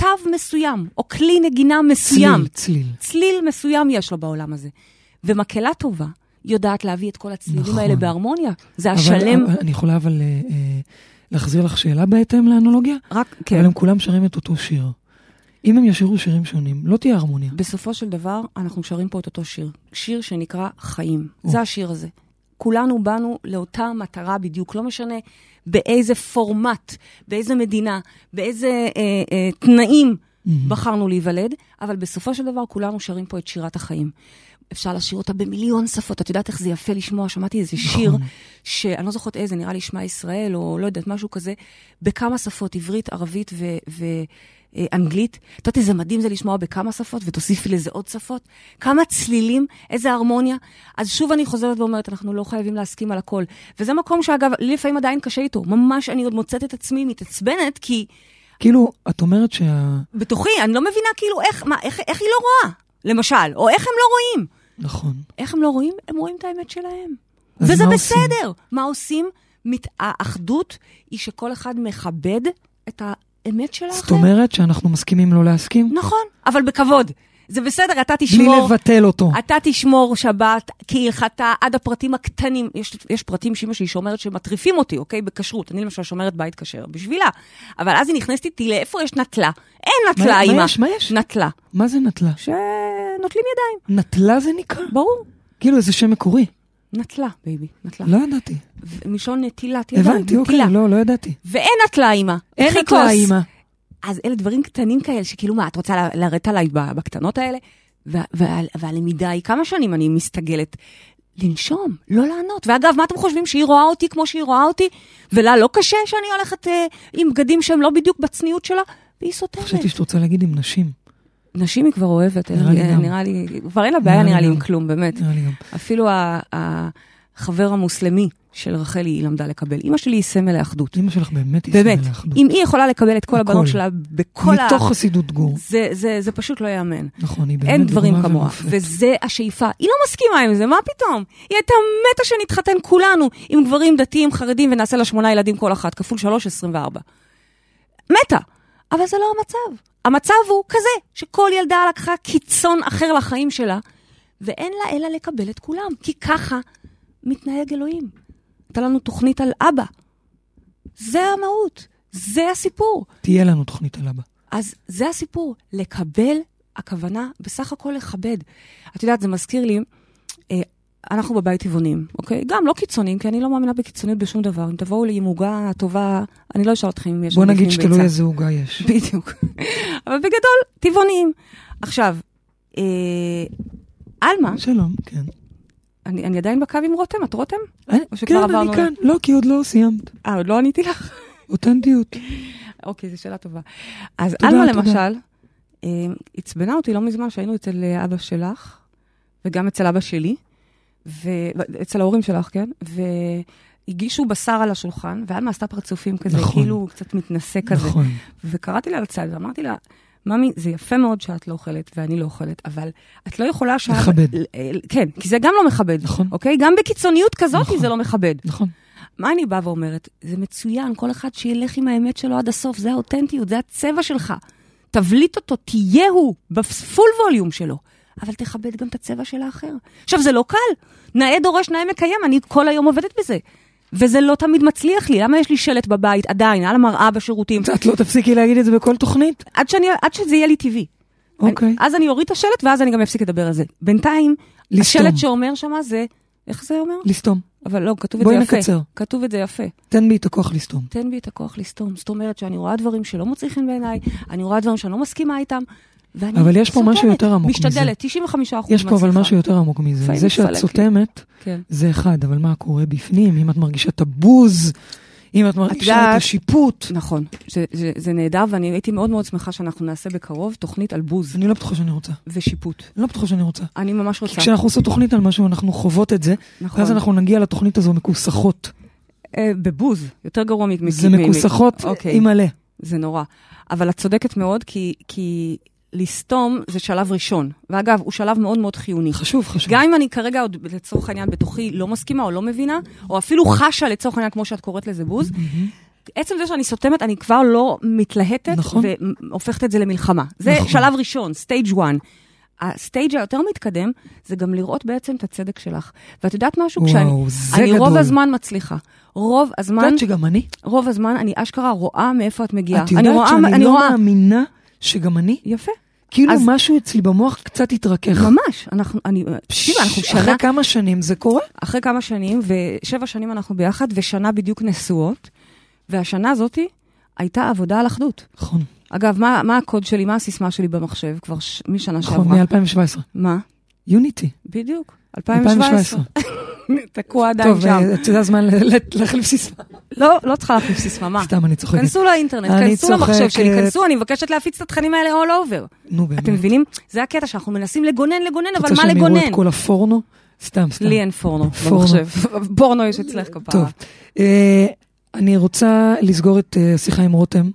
תו מסוים, או כלי נגינה מסוים. צליל, צליל. צליל מסוים יש לו בעולם הזה. ומקהלה טובה יודעת להביא את כל הצלילים נכון. האלה בהרמוניה. זה אבל- השלם, אבל אני יכולה אבל אה, אה, להחזיר לך שאלה בהתאם לאנלוגיה? רק, אבל כן. הם כולם שרים את אותו שיר. אם הם ישירו שירים שונים, לא תהיה הרמוניה. בסופו של דבר, אנחנו שרים פה את אותו שיר. שיר שנקרא חיים. או. זה השיר הזה. כולנו באנו לאותה מטרה בדיוק, לא משנה באיזה פורמט, באיזה מדינה, באיזה אה, אה, תנאים בחרנו להיוולד, אבל בסופו של דבר כולנו שרים פה את שירת החיים. אפשר לשיר אותה במיליון שפות. את יודעת איך זה יפה לשמוע? שמעתי איזה שיר, נכון. שאני לא זוכרת איזה, נראה לי שמע ישראל, או לא יודעת, משהו כזה, בכמה שפות, עברית, ערבית ו... ו אנגלית, את יודעת איזה מדהים זה לשמוע בכמה שפות, ותוסיפי לזה עוד שפות. כמה צלילים, איזה הרמוניה. אז שוב אני חוזרת ואומרת, אנחנו לא חייבים להסכים על הכל. וזה מקום שאגב, לי לפעמים עדיין קשה איתו. ממש אני עוד מוצאת את עצמי מתעצבנת, כי כאילו, את אומרת שה... בתוכי, אני לא מבינה כאילו איך, מה, איך, איך היא לא רואה, למשל, או איך הם לא רואים. נכון. איך הם לא רואים? הם רואים את האמת שלהם. וזה מה עושים? בסדר. מה עושים? מת... האחדות היא שכל אחד מכבד את האמת של האחר. זאת אומרת שאנחנו מסכימים לא להסכים? נכון, אבל בכבוד. זה בסדר, אתה בלי תשמור... לבטל אותו. אתה תשמור שבת כהלכתה עד הפרטים הקטנים. יש, יש פרטים שאימא שלי שאומרת שמטריפים אותי, אוקיי? בכשרות. אני למשל שומרת בית כשר, בשבילה. אבל אז היא נכנסת איתי לאיפה יש נטלה. אין מה- נטלה, מה אימא. יש? מה יש? נטלה. מה זה נטלה? שנוטלים ידיים. נטלה זה נקרא? ברור. כאילו איזה שם מקורי. נטלה, baby, נטלה. לא ידעתי. מלשון נטילת ידיים. הבנתי, אוקיי. לא, לא ידעתי. ואין נטלה, אימא. אין נטלה. אימא. אז אלה דברים קטנים כאלה, שכאילו, מה, את רוצה לרדת עליי בקטנות האלה? וה- וה- והלמידה היא, כמה שנים אני מסתגלת? לנשום, לא לענות. ואגב, מה אתם חושבים, שהיא רואה אותי כמו שהיא רואה אותי? ולה לא קשה שאני הולכת אה, עם בגדים שהם לא בדיוק בצניעות שלה? והיא סותרת. חשבתי שאת רוצה להגיד עם נשים. נשים היא כבר אוהבת, נראה לי אה. נראה לי, כבר אין לה בעיה נראה לי. עם כלום, באמת. נראה לי גם. אפילו החבר המוסלמי של רחלי, היא למדה לקבל. אימא שלי היא סמל לאחדות. אמא שלך באמת היא באמת, סמל לאחדות. אם היא יכולה לקבל את כל הכל. הבנות שלה בכל ה... מתוך חסידות גור. זה, זה, זה פשוט לא ייאמן. נכון, היא באמת אין דברים כמוה. וזה השאיפה. היא לא מסכימה עם זה, מה פתאום? היא הייתה מתה שנתחתן כולנו עם גברים דתיים, חרדים, ונעשה לה שמונה ילדים כל אחת, כפול שלוש, עשרים וארבע. מתה. אבל זה לא המצב. המצב הוא כזה, שכל ילדה לקחה קיצון אחר לחיים שלה, ואין לה אלא לקבל את כולם, כי ככה מתנהג אלוהים. הייתה לנו תוכנית על אבא. זה המהות, זה הסיפור. תהיה לנו תוכנית על אבא. אז זה הסיפור, לקבל, הכוונה בסך הכל לכבד. את יודעת, זה מזכיר לי, אנחנו בבית טבעונים, אוקיי? גם לא קיצוניים, כי אני לא מאמינה בקיצוניות בשום דבר. אם תבואו לי עם עוגה טובה, אני לא אשאל אתכם אם יש בוא נגיד שתלוי. איזה עוגה יש. (laughs) בדיוק. אבל בגדול, טבעונים. עכשיו, אה, עלמה, שלום, כן. אני, אני עדיין בקו עם רותם, את רותם? אה, או שכבר כן, עברנו אני כאן. לא, כי עוד לא סיימת. אה, עוד לא עניתי לך? אותנטיות. (laughs) אוקיי, זו שאלה טובה. אז עלמה. למשל, אה, עצבנה אותי לא מזמן שהיינו אצל אה, אבא שלך, וגם אצל אבא שלי, ואצל ההורים שלך, כן? והגישו בשר על השולחן, ועלמה עשתה פרצופים כזה, נכון. כאילו קצת מתנשא כזה. נכון. וקראתי לה לצד, ואמרתי לה, ממי, זה יפה מאוד שאת לא אוכלת ואני לא אוכלת, אבל את לא יכולה ש... לכבד. כן, כי זה גם לא מכבד, נכון. אוקיי? גם בקיצוניות כזאת נכון. זה לא מכבד. נכון. מה אני באה ואומרת? זה מצוין, כל אחד שילך עם האמת שלו עד הסוף, זה האותנטיות, זה הצבע שלך. תבליט אותו, תהיה הוא, בפול ווליום שלו, אבל תכבד גם את הצבע של האחר. עכשיו, זה לא קל. נאה דורש, נאה מקיים, אני כל היום עובדת בזה. וזה לא תמיד מצליח לי, למה יש לי שלט בבית עדיין, על המראה בשירותים, את לא תפסיקי להגיד את זה בכל תוכנית? עד, שאני, עד שזה יהיה לי טבעי. אוקיי. אני, אז אני אוריד את השלט ואז אני גם אפסיק לדבר על זה. בינתיים, לסתום. השלט שאומר שמה זה איך זה אומר? לסתום. אבל לא, כתוב את בואי זה יפה. נקצר. כתוב את זה יפה. תן בי את הכוח לסתום. תן בי את הכוח לסתום. זאת אומרת שאני רואה דברים שלא מוצאים חן בעיניי, אני רואה דברים שאני לא מסכימה איתם, ואני אבל יש פה משהו. יותר עמוק מזה. משתדלת, 95 אחוז יש פה אבל משהו יותר עמוק מזה. זה שאת. סותמת, כן. זה אחד, אבל מה קורה בפנים? אם את מרגישה את הבוז, אם את מרגישה יודעת- את השיפוט. נכון, זה, זה, זה נהדר, ואני הייתי מאוד מאוד שמחה שאנחנו נעשה בקרוב תוכנית על בוז אני לא בטוחה שאני רוצה. ושיפוט. אני לא בטוחה שאני רוצה. אני ממש כי רוצה. כשאנחנו עושות תוכנית על משהו, אנחנו חוות את זה, נכון. ואז אנחנו נגיע לתוכנית הזו מכוסחות. אה, בבוז, יותר גרוע מ... זה מכוסחות אוקיי. עם מלא. זה נורא. אבל את צודקת מאוד, כי, כי לסתום זה שלב ראשון. ואגב, הוא שלב מאוד מאוד חיוני. חשוב, חשוב. גם אם אני כרגע עוד לצורך העניין בתוכי לא מסכימה או לא מבינה, או אפילו חשה לצורך העניין, כמו שאת קוראת לזה בוז, עצם זה שאני סותמת, אני כבר לא מתלהטת, נכון. והופכת את זה למלחמה. זה נכון. שלב ראשון, סטייג' 1. הסטייג' היותר מתקדם, זה גם לראות בעצם את הצדק שלך. ואת יודעת משהו? וואו, כשאני, זה אני רוב גדול. הזמן מצליחה. רוב את הזמן, יודעת שגם אני? רוב הזמן אני אשכרה רואה מאיפה את מגיעה. את אני יודעת רואה, שאני אני לא רואה, מאמינה שגם אני? יפה, כאילו אז- משהו אצלי במוח קצת התרכך. ממש. אנחנו, אני, תקשיב, אנחנו שנה, אחרי כמה שנים זה קורה? אחרי כמה שנים, ושבע שנים אנחנו ביחד, ושנה בדיוק נשואות, והשנה הזאתי הייתה עבודה על אחדות. נכון, אגב, מה, מה הקוד שלי, מה הסיסמה שלי במחשב כבר ש... משנה נכון, שעברה? מ-2017. מה? יוניטי. בדיוק, 2017. (laughs) תקוע עדיין טוב, שם. אה, את יודעת זמן להחליף סיסמה. לא, לא צריכה להחליף סיסמה, מה? סתם, אני צוחקת. כנסו לאינטרנט, כנסו למחשב. שלי, כנסו, אני מבקשת להפיץ את התכנים האלה all over. נו, באמת. אתם מבינים? זה הקטע שאנחנו מנסים לגונן, לגונן, את אבל רוצה מה שהם יראו לגונן? את כל הפורנו? סתם, סתם. לי אין פורנו פורנו. במחשב. (laughs) פורנו יש אצלך כפרה. טוב. אה, אני רוצה לסגור את אה, השיחה עם רותם.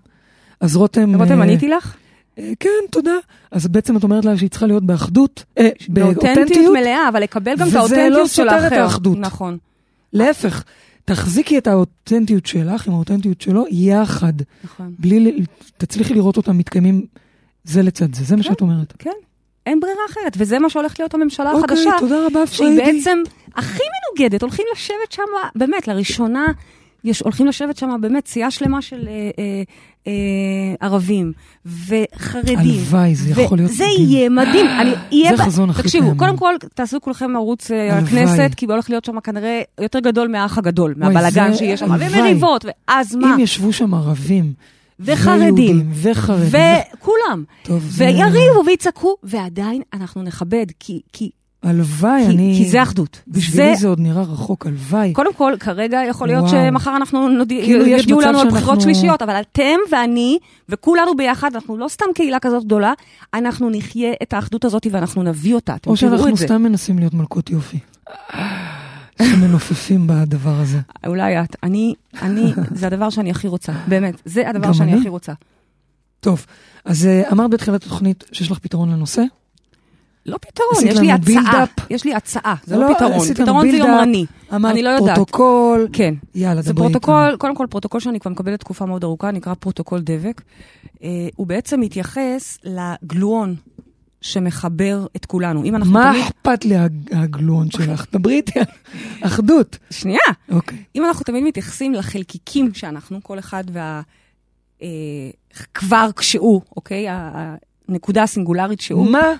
אז רותם... רותם, עניתי לך? אה, כן, תודה. אז בעצם את אומרת לה שהיא צריכה להיות באחדות, אה, באותנטיות. מלאה, אבל לקבל גם את וזה האותנטיות לא של סותר את האחר. האחדות. נכון, להפך, תחזיקי את האותנטיות שלך עם האותנטיות שלו יחד. נכון. בלי, תצליחי לראות אותם מתקיימים זה לצד זה, זה מה שאת אומרת. כן, אין ברירה אחרת, וזה מה שהולך להיות הממשלה אוקיי, החדשה. תודה רבה, שהיא פריידי. בעצם הכי מנוגדת, הולכים לשבת שם, באמת, לראשונה, יש, הולכים לשבת שם באמת סיעה שלמה של אה, אה, אה, ערבים וחרדים. הלוואי, זה יכול להיות וזה מדהים. יהיה מדהים. אני, יהיה זה ב- חזון הכי תקשיבו, קיים. קודם כל, תעשו כולכם ערוץ אה. הכנסת, כי הולך להיות שם כנראה יותר גדול מהאח הגדול, מהבלגן זה- שיש שם. ומריבות, ואז מה? אם ישבו שם ערבים, וחרדים. וחרדים, וכולם. זה- ויריבו ויצעקו, ועדיין אנחנו נכבד, כי, כי, הלוואי, כי, אני... כי זה אחדות. בשבילי זה עוד נראה רחוק, הלוואי. קודם כל, כרגע יכול להיות וואו. שמחר אנחנו נודיע, כאילו יש יודיעו לנו על שאנחנו- בחירות שלישיות, אבל אתם ואני, וכולנו ביחד, אנחנו לא סתם קהילה כזאת גדולה, אנחנו נחיה את האחדות הזאת ואנחנו נביא אותה. אתם או תראו שאנחנו את זה. סתם מנסים להיות מלכות יופי. שמנופפים בדבר הזה. (laughs) אולי את. אני, אני, זה הדבר שאני הכי רוצה. באמת, זה הדבר שאני אני. הכי רוצה. טוב, אז אה, אמרת בתחילת התוכנית שיש לך פתרון לנושא? לא פתרון, יש לי הצעה. יש לי הצעה, זה לא, לא פתרון. פתרון זה. יומרני. אמרת אני לא יודעת. פרוטוקול. כן. יאללה, זה דברי פרוטוקול, קודם כל פרוטוקול שאני כבר מקבלת תקופה מאוד ארוכה, נקרא פרוטוקול דבק. אה, הוא בעצם מתייחס לגלואון שמחבר את כולנו. אם אנחנו מה תמיד... אכפת לי הג- הגלואון שלך? (laughs) דברי איתי על אחדות. שנייה. אוקיי. אם אנחנו תמיד מתייחסים לחלקיקים שאנחנו, כל אחד וה... אה, כבר כשהוא, אוקיי? הנקודה הסינגולרית שהוא. מה?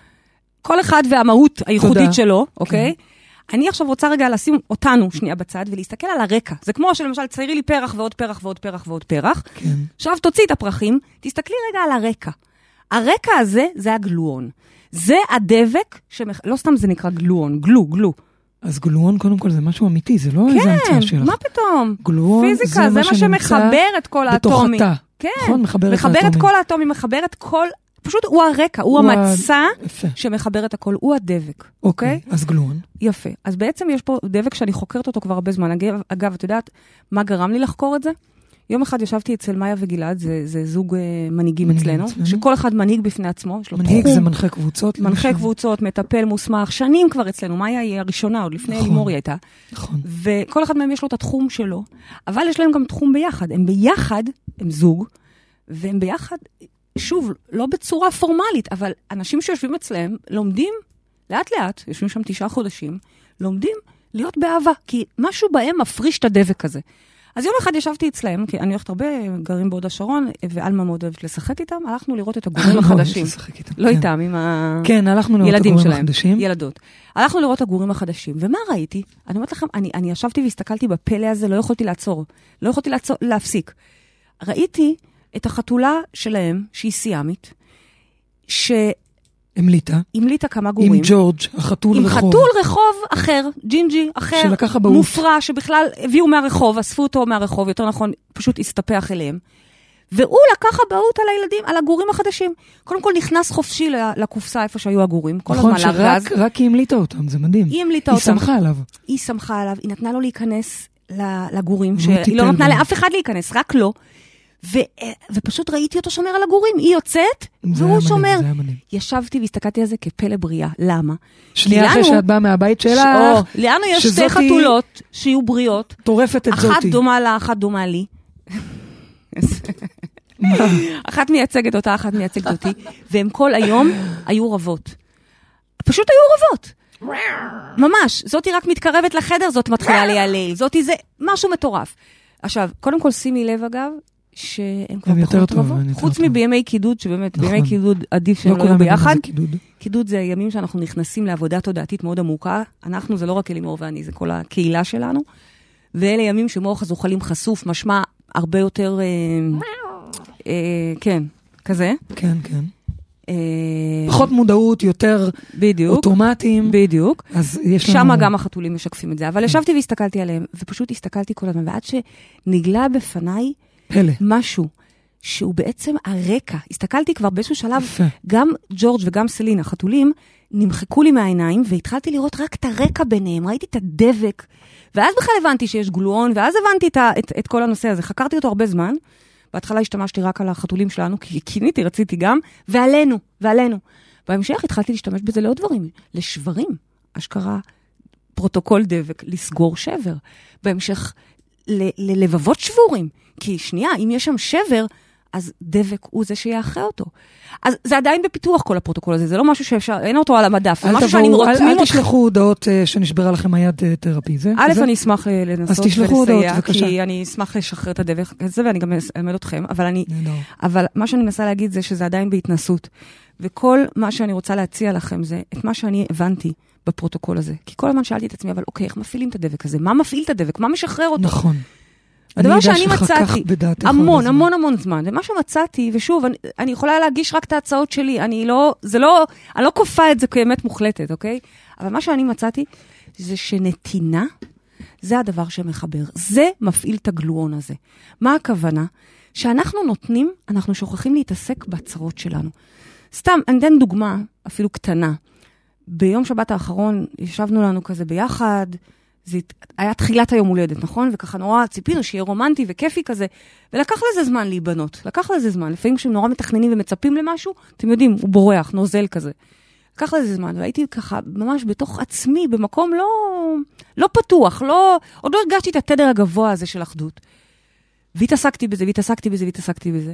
כל אחד והמהות הייחודית תודה. שלו, אוקיי? אני עכשיו רוצה רגע לשים אותנו שנייה בצד ולהסתכל על הרקע. זה כמו שלמשל ציירי לי פרח ועוד פרח ועוד פרח ועוד פרח. כן. עכשיו תוציאי את הפרחים, תסתכלי רגע על הרקע. הרקע הזה זה הגלואון. זה הדבק, שמח... לא סתם זה נקרא גלואון, glue, glue. אז גלואון קודם כל זה משהו אמיתי, זה לא איזה המצאה כן, שלך. מה פתאום? גלואון פיזיקה, זה זה מה מה שמחבר את כל בתוך האטומים. התא. כן, נכון? מחבר את מחבר את האטומים. כל האטומים, מחבר את כל... פשוט הוא הרקע, הוא הוא ה- המצע יפה. שמחבר את הכל, הוא הדבק, אוקיי, אוקיי? אז גלואון. יפה. אז בעצם יש פה דבק שאני חוקרת אותו כבר הרבה זמן. אגב, אגב את יודעת מה גרם לי לחקור את זה? יום אחד ישבתי אצל מאיה וגלעד, זה, זה זוג אה, מנהיגים מנהיגים אצלנו, אצלנו. שכל אחד מנהיג בפני עצמו, יש לו מנהיג תחום, זה מנחה קבוצות. מנחה למשל. קבוצות, מטפל מוסמך, שנים כבר אצלנו, מאיה היא הראשונה, עוד לפני נכון. לימור היא הייתה. נכון. וכל אחד מהם יש לו את התחום שלו, אבל יש להם גם תחום ביחד. הם ביחד, הם זוג, והם ביחד, שוב, לא בצורה פורמלית, אבל אנשים שיושבים אצלם לומדים לאט-לאט, יושבים שם תשעה חודשים, לומדים להיות באהבה, כי משהו בהם מפריש את הדבק הזה. אז יום אחד ישבתי אצלם, כי אני הולכת הרבה, גרים בהוד השרון, ועלמה מאוד אוהבת לשחק איתם, הלכנו לראות את הגורים החדשים. לשחק איתם, לא כן. איתם, עם כן, הילדים הגורים שלהם. החדשים. ילדות. הלכנו לראות את הגורים החדשים, ומה ראיתי? אני אומרת לכם, אני, אני ישבתי והסתכלתי בפלא הזה, לא יכולתי לעצור. לא יכולתי לעצור, להפסיק. ראיתי את החתולה שלהם, שהיא סיאמית, המליטה, שהמליטה כמה עם גורים. ג'ורג', החתול עם רחוב. חתול רחוב אחר, ג'ינג'י אחר, שלקח אבהות. מופרע, שבכלל הביאו מהרחוב, אספו אותו מהרחוב, יותר נכון, פשוט הסתפח אליהם. והוא לקח אבהות על הילדים, על הגורים החדשים. קודם כל נכנס חופשי לקופסה איפה שהיו הגורים, כל נכון, הזמן לארגז. שרק רק היא המליטה אותם, זה מדהים. היא המליטה היא אותם. שמחה עליו. היא שמחה עליו, היא נתנה לו להיכנס לגורים, שהיא לא נתנה. לאף אחד להיכנס, רק לו. ו- ופשוט ראיתי אותו שומר על הגורים, היא יוצאת, והוא שומר. ישבתי והסתכלתי על זה כפלא בריאה, למה? שנייה אחרי לנו- שאת באה מהבית שלך, או, לנו יש שתי חתולות שיהיו בריאות, טורפת את אחת זאתי. דומה לה, אחת דומה לי. אחת מייצגת אותה, אחת מייצגת אותי, והן כל היום היו רבות. פשוט היו רבות. ממש, זאתי רק מתקרבת לחדר, זאת מתחילה להיעלל, זאתי זה משהו מטורף. עכשיו, קודם כל שימי לב אגב, שהן כבר פחות טוב, רבות, חוץ. מבימי קידוד, שבאמת, נכון. בימי קידוד עדיף שהם לא לא יהיו ביחד. קידוד. קידוד זה ימים שאנחנו נכנסים לעבודה תודעתית מאוד עמוקה. אנחנו, זה לא רק אלימור ואני, זה כל הקהילה שלנו. ואלה ימים שמוח הזוחלים חשוף, משמע הרבה יותר, אה, אה, כן, כזה. כן, כן. אה, פחות מודעות, יותר בדיוק, אוטומטיים. בדיוק. אז יש לנו... שם גם החתולים משקפים את זה. אבל ישבתי והסתכלתי עליהם, ופשוט הסתכלתי כל הזמן, ועד שנגלה בפניי פלא. משהו שהוא בעצם הרקע. הסתכלתי כבר באיזשהו שלב, יפה. גם ג'ורג' וגם סלין, החתולים, נמחקו לי מהעיניים, והתחלתי לראות רק את הרקע ביניהם, ראיתי את הדבק, ואז בכלל הבנתי שיש גלואון, ואז הבנתי את, את, את כל הנושא הזה. חקרתי אותו הרבה זמן. בהתחלה השתמשתי רק על החתולים שלנו, כי קינאתי, רציתי גם, ועלינו, ועלינו. בהמשך התחלתי להשתמש בזה לעוד דברים, לשברים, אשכרה פרוטוקול דבק, לסגור שבר. בהמשך, ל- ללבבות שבורים. כי שנייה, אם יש שם שבר, אז דבק הוא זה שיאחה אותו. אז זה עדיין בפיתוח כל הפרוטוקול הזה, זה לא משהו שאפשר, אין אותו על המדף, זה אל משהו שאני אל- רותמים אל אותך. תשלחו הודעות אה, שנשברה לכם היד אה, תרפי. זה? א'? אני אשמח אה, לנסות תשלחו הודעות, ולסייע, בבקשה. כי אני אשמח לשחרר את הדבק הזה, ואני גם אלמד אתכם, אבל אני. אבל מה שאני מנסה להגיד זה שזה עדיין בהתנסות. וכל מה שאני רוצה להציע לכם זה את מה שאני הבנתי בפרוטוקול הזה. כי כל הזמן שאלתי את עצמי, אבל אוקיי, איך מפעילים את הדבק הזה? מה מפעיל את הדבק? מה משחרר אותו? נכון. הדבר אני שאני מצאתי, המון. המון המון זמן. ומה שמצאתי, ושוב, אני, אני יכולה להגיש רק את ההצעות שלי, אני לא, זה לא, אני לא כופה את זה כאמת מוחלטת, אוקיי? אבל מה שאני מצאתי, זה שנתינה, זה הדבר שמחבר. זה מפעיל את הגלואון הזה. מה הכוונה? שאנחנו נותנים, אנחנו שוכחים להתעסק בצרות שלנו. סתם, אני אתן דוגמה, אפילו קטנה. ביום שבת האחרון ישבנו לנו כזה ביחד, זה היה תחילת היום הולדת, נכון? וככה נורא ציפינו שיהיה רומנטי וכיפי כזה, ולקח לזה זמן להיבנות, לקח לזה זמן. לפעמים כשהם נורא מתכננים ומצפים למשהו, אתם יודעים, הוא בורח, נוזל כזה. לקח לזה זמן, והייתי ככה ממש בתוך עצמי, במקום לא, לא פתוח, לא, עוד לא הרגשתי את התדר הגבוה הזה של אחדות. והתעסקתי בזה, והתעסקתי בזה, והתעסקתי בזה.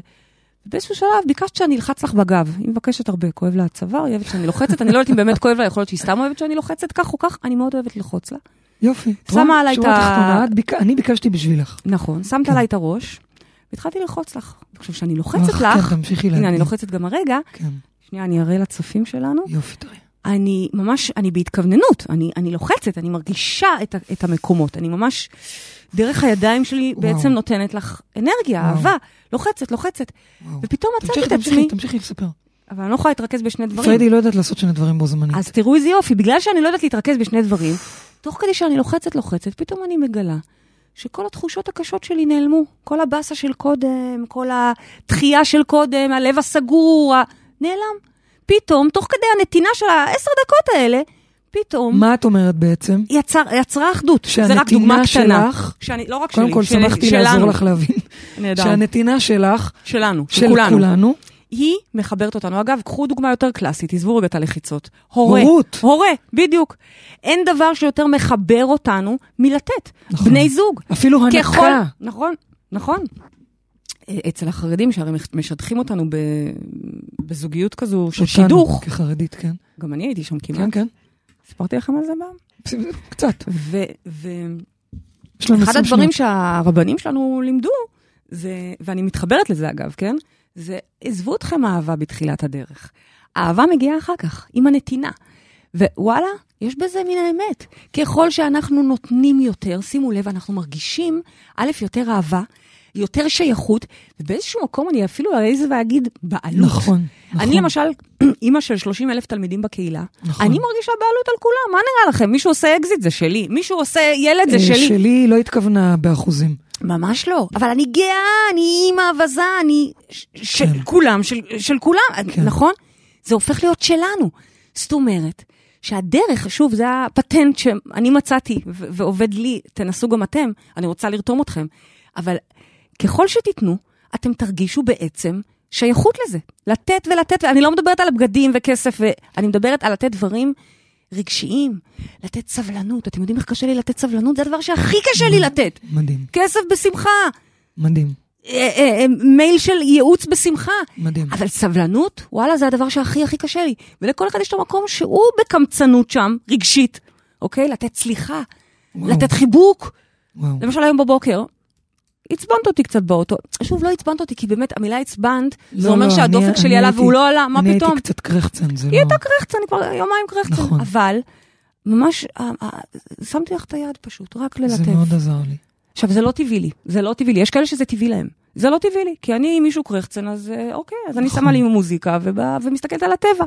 באיזשהו שלב ביקשת שאני אלחץ לך בגב. היא מבקשת הרבה, כואב לה הצוואר, היא אוהבת שאני לוחצת, אני לא יודעת אם באמת כואב לה, יכול להיות שהיא סתם אוהבת שאני לוחצת כך או כך, אני מאוד אוהבת ללחוץ לה. יופי. שמה? עליי את ה- תחתונה, את ביק- אני ביקשתי בשבילך. נכון, שמת כן. עליי את הראש, והתחלתי ללחוץ לך. עכשיו, כשאני לוחצת לך, כן, תמשיכי הנה, אני. לוחצת גם הרגע, כן, שנייה, אני אראה לצופים שלנו. יופי, תראי. אני ממש, אני בהתכווננות, אני, אני לוחצת, אני מרגישה את, את המקומות. אני ממש, דרך הידיים שלי וואו. בעצם נותנת לך אנרגיה, וואו. אהבה, לוחצת, לוחצת. וואו. ופתאום מצאתי את תמשיכי, עצמי, תמשיכי לספר. אבל אני לא יכולה להתרכז בשני דברים. פריידי לא יודעת לעשות שני דברים בו זמנית. אז תראו איזה יופי, בגלל שאני לא יודעת להתרכז בשני דברים, תוך כדי שאני לוחצת, לוחצת, פתאום אני מגלה שכל התחושות הקשות שלי נעלמו. כל הבאסה של קודם, כל התחייה של קודם, הלב הסגור, ה... נעלם. פתאום, תוך כדי הנתינה של העשר דקות האלה, פתאום מה את אומרת בעצם? יצר, יצרה אחדות. זה רק דוגמה שהנתינה קטנה. שלך, שאני, לא רק קודם שלי, כל של, שמחתי שלנו. לעזור לך להבין, נהדר. שהנתינה שלך, שלנו, של של כולנו. כולנו, היא מחברת אותנו. אגב, קחו דוגמה יותר קלאסית, עזבו רגע את הלחיצות. הורה. הורות. הורה, בדיוק. אין דבר שיותר מחבר אותנו מלתת. נכון. בני זוג. אפילו ככל... הנקה. נכון, נכון. אה, אצל החרדים, שהרי משדכים אותנו ב... בזוגיות כזו של אותנו, שידוך, כחרדית, כן. גם אני הייתי שם כמעט. כן, כן. סיפרתי לכם על זה פעם? קצת. ו... ו... אחד 20 הדברים שניות. שהרבנים שלנו לימדו, זה, ואני מתחברת לזה אגב, כן? זה, עזבו אתכם אהבה בתחילת הדרך. האהבה מגיעה אחר כך, עם הנתינה. ווואלה, יש בזה מן האמת. ככל שאנחנו נותנים יותר, שימו לב, אנחנו מרגישים, א', יותר אהבה, יותר שייכות, ובאיזשהו מקום אני אפילו אעז ואגיד בעלות. נכון, נכון. אני למשל, (clears throat) אימא של 30 אלף תלמידים בקהילה, נכון. אני מרגישה בעלות על כולם, מה נראה לכם? מישהו עושה אקזיט, זה שלי. מישהו עושה ילד, זה אה, שלי. שלי לא התכוונה באחוזים. ממש לא. אבל אני גאה, אני אימא אווזה, אני... של כן. כולם, של, של כולם, כן. נכון? זה הופך להיות שלנו. זאת אומרת, שהדרך, שוב, זה הפטנט שאני מצאתי ו- ועובד לי, תנסו גם אתם, אני רוצה לרתום אתכם. אבל ככל שתיתנו, אתם תרגישו בעצם שייכות לזה. לתת ולתת, ואני לא מדברת על הבגדים וכסף, ואני מדברת על לתת דברים רגשיים, לתת סבלנות. אתם יודעים איך קשה לי לתת סבלנות? זה הדבר שהכי קשה לי לתת. מדהים, כסף בשמחה, מדהים, אה, אה, אה, מייל של ייעוץ בשמחה. מדהים. אבל סבלנות, וואלה, זה הדבר שהכי הכי קשה לי. ולכל אחד יש את המקום שהוא בקמצנות שם, רגשית, אוקיי? לתת סליחה, וואו. לתת חיבוק. וואו. למשל היום בבוקר, עצבנת אותי קצת באוטו. שוב, לא עצבנת אותי, כי באמת המילה עצבנת, זה לא, אומר לא, שהדופק אני- שלי אני עלה הייתי- והוא לא עלה, מה אני פתאום? הייתי קצת קרחצן, זה לא... היא הייתה קרחצן, אני כבר יומיים קרחצן. נכון. אבל, ממש, אה, אה, שמתי לך את היד פשוט, רק זה ללטף. מאוד עזר לי. עכשיו, זה לא טבעי לי, זה לא טבעי לי, יש כאלה שזה טבעי להם. זה לא טבעי לי, כי אני, אם מישהו קרחצן, אז אה, אוקיי, אז אני נכון. שמה לי מוזיקה ובא, ומסתכלת על הטבע.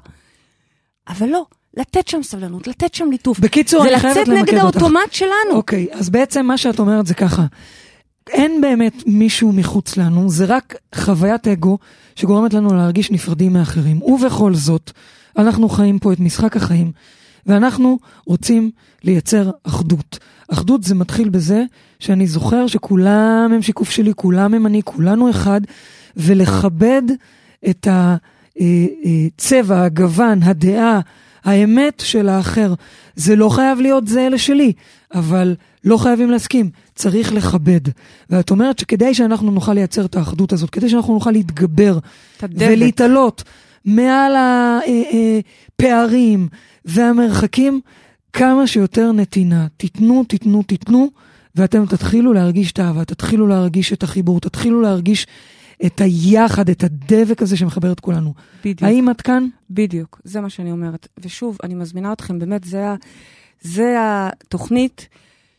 אבל לא, לתת שם סבלנות, לתת שם ליטוף. בקיצור, זה אני חייבת לצאת למקד נגד אותך. האוטומט שלנו. אוקיי, אז בעצם מה שאת אומרת זה ככה, אין באמת מישהו מחוץ לנו, זה רק חוויית אגו שגורמת לנו להרגיש נפרדים מאחרים. ובכל זאת, אנחנו חיים פה את משחק החיים, ואנחנו רוצים לייצר אחדות. אחדות זה מתחיל בזה שאני זוכר שכולם הם שיקוף שלי, כולם הם אני, כולנו אחד, ולכבד את הצבע, הגוון, הדעה, האמת של האחר. זה לא חייב להיות זהה לשלי, אבל לא חייבים להסכים, צריך לכבד. ואת אומרת שכדי שאנחנו נוכל לייצר את האחדות הזאת, כדי שאנחנו נוכל להתגבר. ולהתעלות מעל הפערים והמרחקים, כמה שיותר נתינה. תיתנו, תיתנו, תיתנו, ואתם תתחילו להרגיש את האהבה, תתחילו להרגיש את החיבור, תתחילו להרגיש את היחד, את הדבק הזה שמחבר את כולנו. בדיוק. האם את כאן? בדיוק, זה מה שאני אומרת. ושוב, אני מזמינה אתכם, באמת, זה, ה, זה התוכנית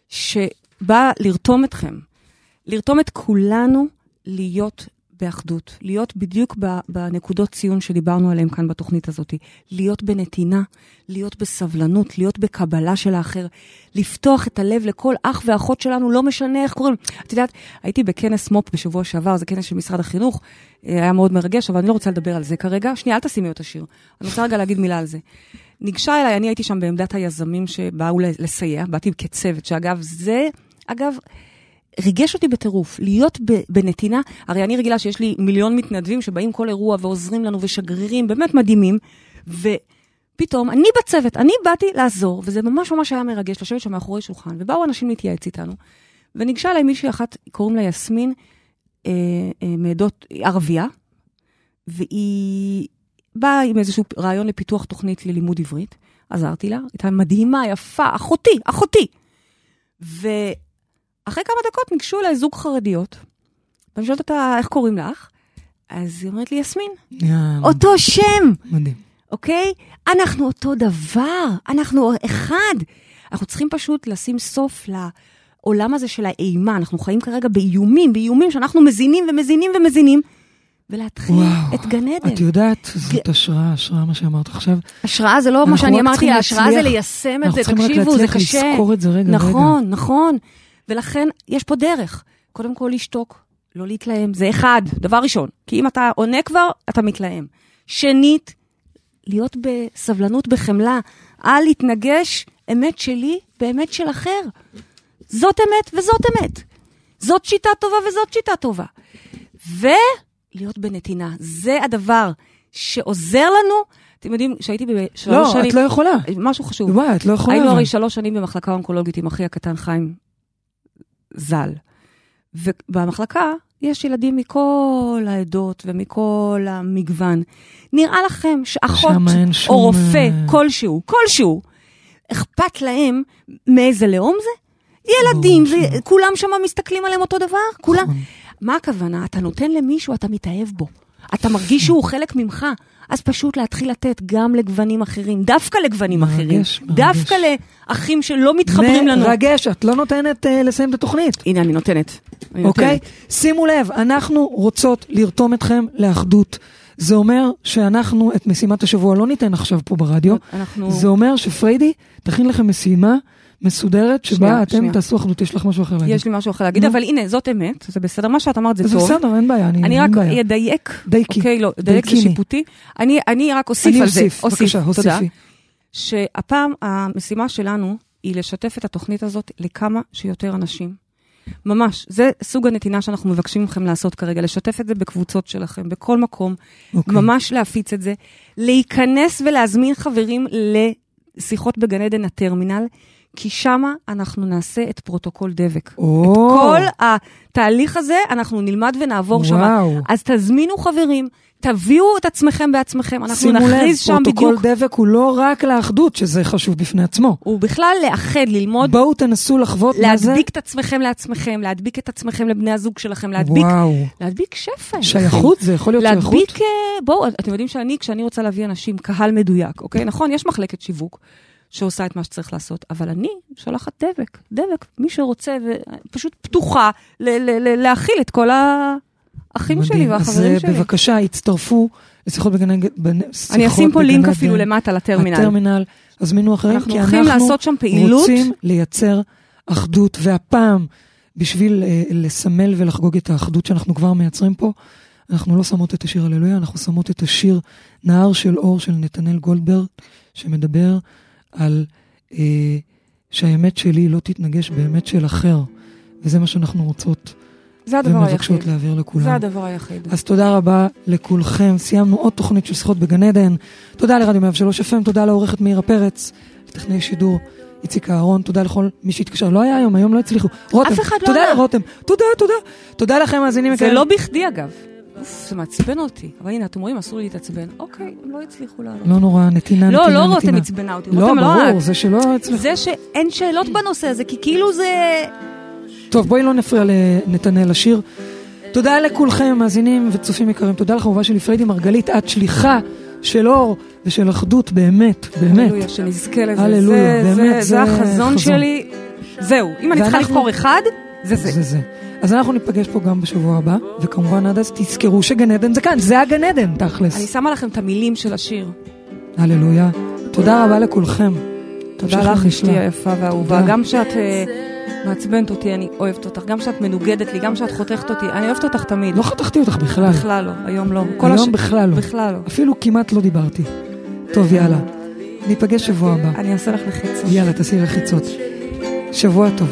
שבאה לרתום אתכם. לרתום את כולנו להיות באחדות, להיות בדיוק בנקודות ציון שדיברנו עליהן כאן בתוכנית הזאת. להיות בנתינה, להיות בסבלנות, להיות בקבלה של האחר, לפתוח את הלב לכל אח ואחות שלנו, לא משנה איך קוראים. את יודעת, הייתי בכנס מו"פ בשבוע שעבר, זה כנס של משרד החינוך, אה, היה מאוד מרגש, אבל אני לא רוצה לדבר על זה כרגע. שנייה, אל תשימי את השיר. אני רוצה רגע להגיד מילה על זה. ניגשה אליי, אני הייתי שם בעמדת היזמים שבאו לסייע, באתי כצוות, שאגב, זה, אגב, ריגש אותי בטירוף, להיות בנתינה, הרי אני רגילה שיש לי מיליון מתנדבים שבאים כל אירוע ועוזרים לנו ושגרירים, באמת מדהימים, ופתאום אני בצוות, אני באתי לעזור, וזה ממש ממש היה מרגש לשבת שם מאחורי שולחן, ובאו אנשים להתייעץ איתנו, וניגשה אליי מישהי אחת, קוראים לה יסמין, אה, אה, מעדות ערבייה, והיא באה עם איזשהו רעיון לפיתוח תוכנית ללימוד עברית, עזרתי לה, הייתה מדהימה, יפה, אחותי, אחותי. ואחרי כמה דקות ניגשו אליי זוג חרדיות, ואני שואלת אותה, איך קוראים לך? אז היא אומרת לי, יסמין. יאללה, אותו שם, מדהים. אוקיי? אנחנו אותו דבר, אנחנו אחד. אנחנו צריכים פשוט לשים סוף לעולם הזה של האימה. אנחנו חיים כרגע באיומים, באיומים שאנחנו מזינים ומזינים ומזינים, ולהתחיל וואו, את גן עדן. את יודעת, זאת השראה, השראה מה שאמרת עכשיו. השראה זה לא מה אנחנו שאני רק אמרתי, צריכים ההשראה זה ליישם את אנחנו זה, צריכים רק תקשיבו, זה להצליח קשה. לזכור את זה רגע, נכון, רגע. נכון. ולכן יש פה דרך. קודם כל לשתוק, לא להתלהם, זה אחד, דבר ראשון. כי אם אתה עונה כבר, אתה מתלהם. שנית, להיות בסבלנות, בחמלה. אל להתנגש אמת שלי באמת של אחר. זאת אמת וזאת אמת. זאת שיטה טובה וזאת שיטה טובה. ולהיות בנתינה. זה הדבר שעוזר לנו. אתם יודעים, כשהייתי בשלוש לא, שנים... את לא יכולה. משהו חשוב. וואי, את לא יכולה. היינו. הרי שלוש שנים במחלקה אונקולוגית עם אחי הקטן חיים ז"ל. ובמחלקה יש ילדים מכל העדות ומכל המגוון. נראה לכם שאחות או רופא אה, כלשהו, כלשהו, אכפת להם מאיזה לאום זה? ילדים, שלא. וכולם שם מסתכלים עליהם אותו דבר? כולם... נכון. מה הכוונה? אתה נותן למישהו, אתה מתאהב בו. אתה מרגיש שהוא (laughs) חלק ממך. אז פשוט להתחיל לתת גם לגוונים אחרים, דווקא לגוונים מרגש, אחרים. מרגש. דווקא לאחים שלא מתחברים לנו. מרגש, את לא נותנת אה, לסיים את התוכנית. הנה, אני נותנת. אני אוקיי? נותנת. שימו לב, אנחנו רוצות לרתום אתכם לאחדות. זה אומר שאנחנו את משימת השבוע לא ניתן עכשיו פה ברדיו. אנחנו... זה אומר שפריידי תכין לכם משימה מסודרת שבה שנייה, אתם שנייה. תעשו אחדות. יש לך משהו אחר להגיד? יש לי משהו אחר להגיד, נו. אבל הנה, זאת אמת, זה בסדר, מה שאת אמרת זה זה טוב. בסדר, אין בעיה. אני אין רק. אדייק, דייקי. אוקיי, לא, דייק זה. שיפוטי. אני, אני רק אוסיף אני על זה. אוסיף, בבקשה, תודה. הוסיפי. שהפעם המשימה שלנו היא לשתף את התוכנית הזאת לכמה שיותר אנשים. ממש, זה סוג הנתינה שאנחנו מבקשים מכם לעשות כרגע, לשתף את זה בקבוצות שלכם, בכל מקום, אוקיי. ממש להפיץ את זה, להיכנס ולהזמין חברים לשיחות בגן עדן הטרמינל, כי שמה אנחנו נעשה את פרוטוקול דבק. או, את כל התהליך הזה אנחנו נלמד ונעבור שם. וואו. אז תזמינו חברים, תביאו את עצמכם בעצמכם, אנחנו שימו לב, נכריז שם פרוטוקול בדיוק. דבק הוא לא רק לאחדות, שזה חשוב בפני עצמו. הוא בכלל לאחד, ללמוד, בואו תנסו לחוות מה זה. להדביק את עצמכם לעצמכם, להדביק את עצמכם לבני הזוג שלכם, להדביק, וואו. להדביק שפע. שייכות? זה יכול להיות שייכות? להדביק, אה, בואו, אתם יודעים שאני, כשאני רוצה להביא אנשים, קהל מדויק, אוקיי? נכון, יש מחלקת שיווק שעושה את מה שצריך לעשות, אבל אני שולחת דבק, דבק, מי שרוצה, ופשוט פתוחה ל- ל- ל- להכיל את כל האחים שלי מדהים. והחברים אז שלי. אה, בבקשה, הצטרפו לשיחות בגן עדן. אני אשים פה לינק. אפילו למטה לטרמינל. הטרמינל, הזמינו אחרים, אנחנו כי הולכים אנחנו לעשות שם פעילות. רוצים לייצר אחדות, והפעם, בשביל אה, לסמל ולחגוג את האחדות שאנחנו כבר מייצרים פה, אנחנו לא שמות את השיר הללויה, אנחנו שמות את השיר נהר של אור של נתנאל גולדברג, שמדבר על אה, שהאמת שלי לא תתנגש באמת של אחר, וזה מה שאנחנו רוצות זה הדבר היחיד. ומבקשות להעביר לכולם. זה הדבר היחיד. אז תודה רבה לכולכם. סיימנו עוד תוכנית של שיחות בגן עדן. תודה לרדיו 103 FM, תודה לעורכת מאירה פרץ, לטכנאי שידור איציק אהרון, תודה לכל מי שהתקשר. לא היה היום, היום לא הצליחו. רותם, אף אחד לא תודה. לרותם, תודה, תודה. תודה לכם, מאזינים זה יקרים. לא בכדי אגב. זה מעצבן אותי. אבל הנה, אתם רואים, אסור להתעצבן. אוקיי, הם לא הצליחו לעלות. לא נורא, נתינה, לא, נתינה, לא רותם נתינה. עצבנה אותי. לא, רותם ברור. זה שלא הצליח. זה שאין שאלות בנושא הזה, כי כאילו זה... טוב, בואי לא נפריע לנתנאל לשיר. תודה לכולכם, מאזינים וצופים יקרים. תודה לך, אהובה שלי, פריידי מרגלית, את שליחה של אור ושל אחדות, באמת, באמת. הללויה, שנזכה לזה. הללויה, זה- באמת, זה זה החזון חזון. שלי. זהו, אם אני צריכה לבחור אחד, זה זה. זה זה. אז אנחנו ניפגש פה גם בשבוע הבא, וכמובן עד אז תזכרו שגן עדן זה כאן, זה הגן עדן, תכלס. אני שמה לכם את המילים של השיר. הללויה. תודה רבה לכולכם. תודה לך. אשתי היפה והאהובה. גם שאת אה, מעצבנת אותי, אני אוהבת אותך. גם שאת מנוגדת לי, גם שאת חותכת אותי, אני אוהבת אותך תמיד. לא חתכתי אותך בכלל. בכלל לא, היום לא. היום הש- בכלל לא. בכלל לא. אפילו כמעט לא דיברתי. טוב, יאללה. ניפגש שבוע הבא. אני אעשה לך לחיצה. יאללה, תעשי לחיצות. שבוע טוב.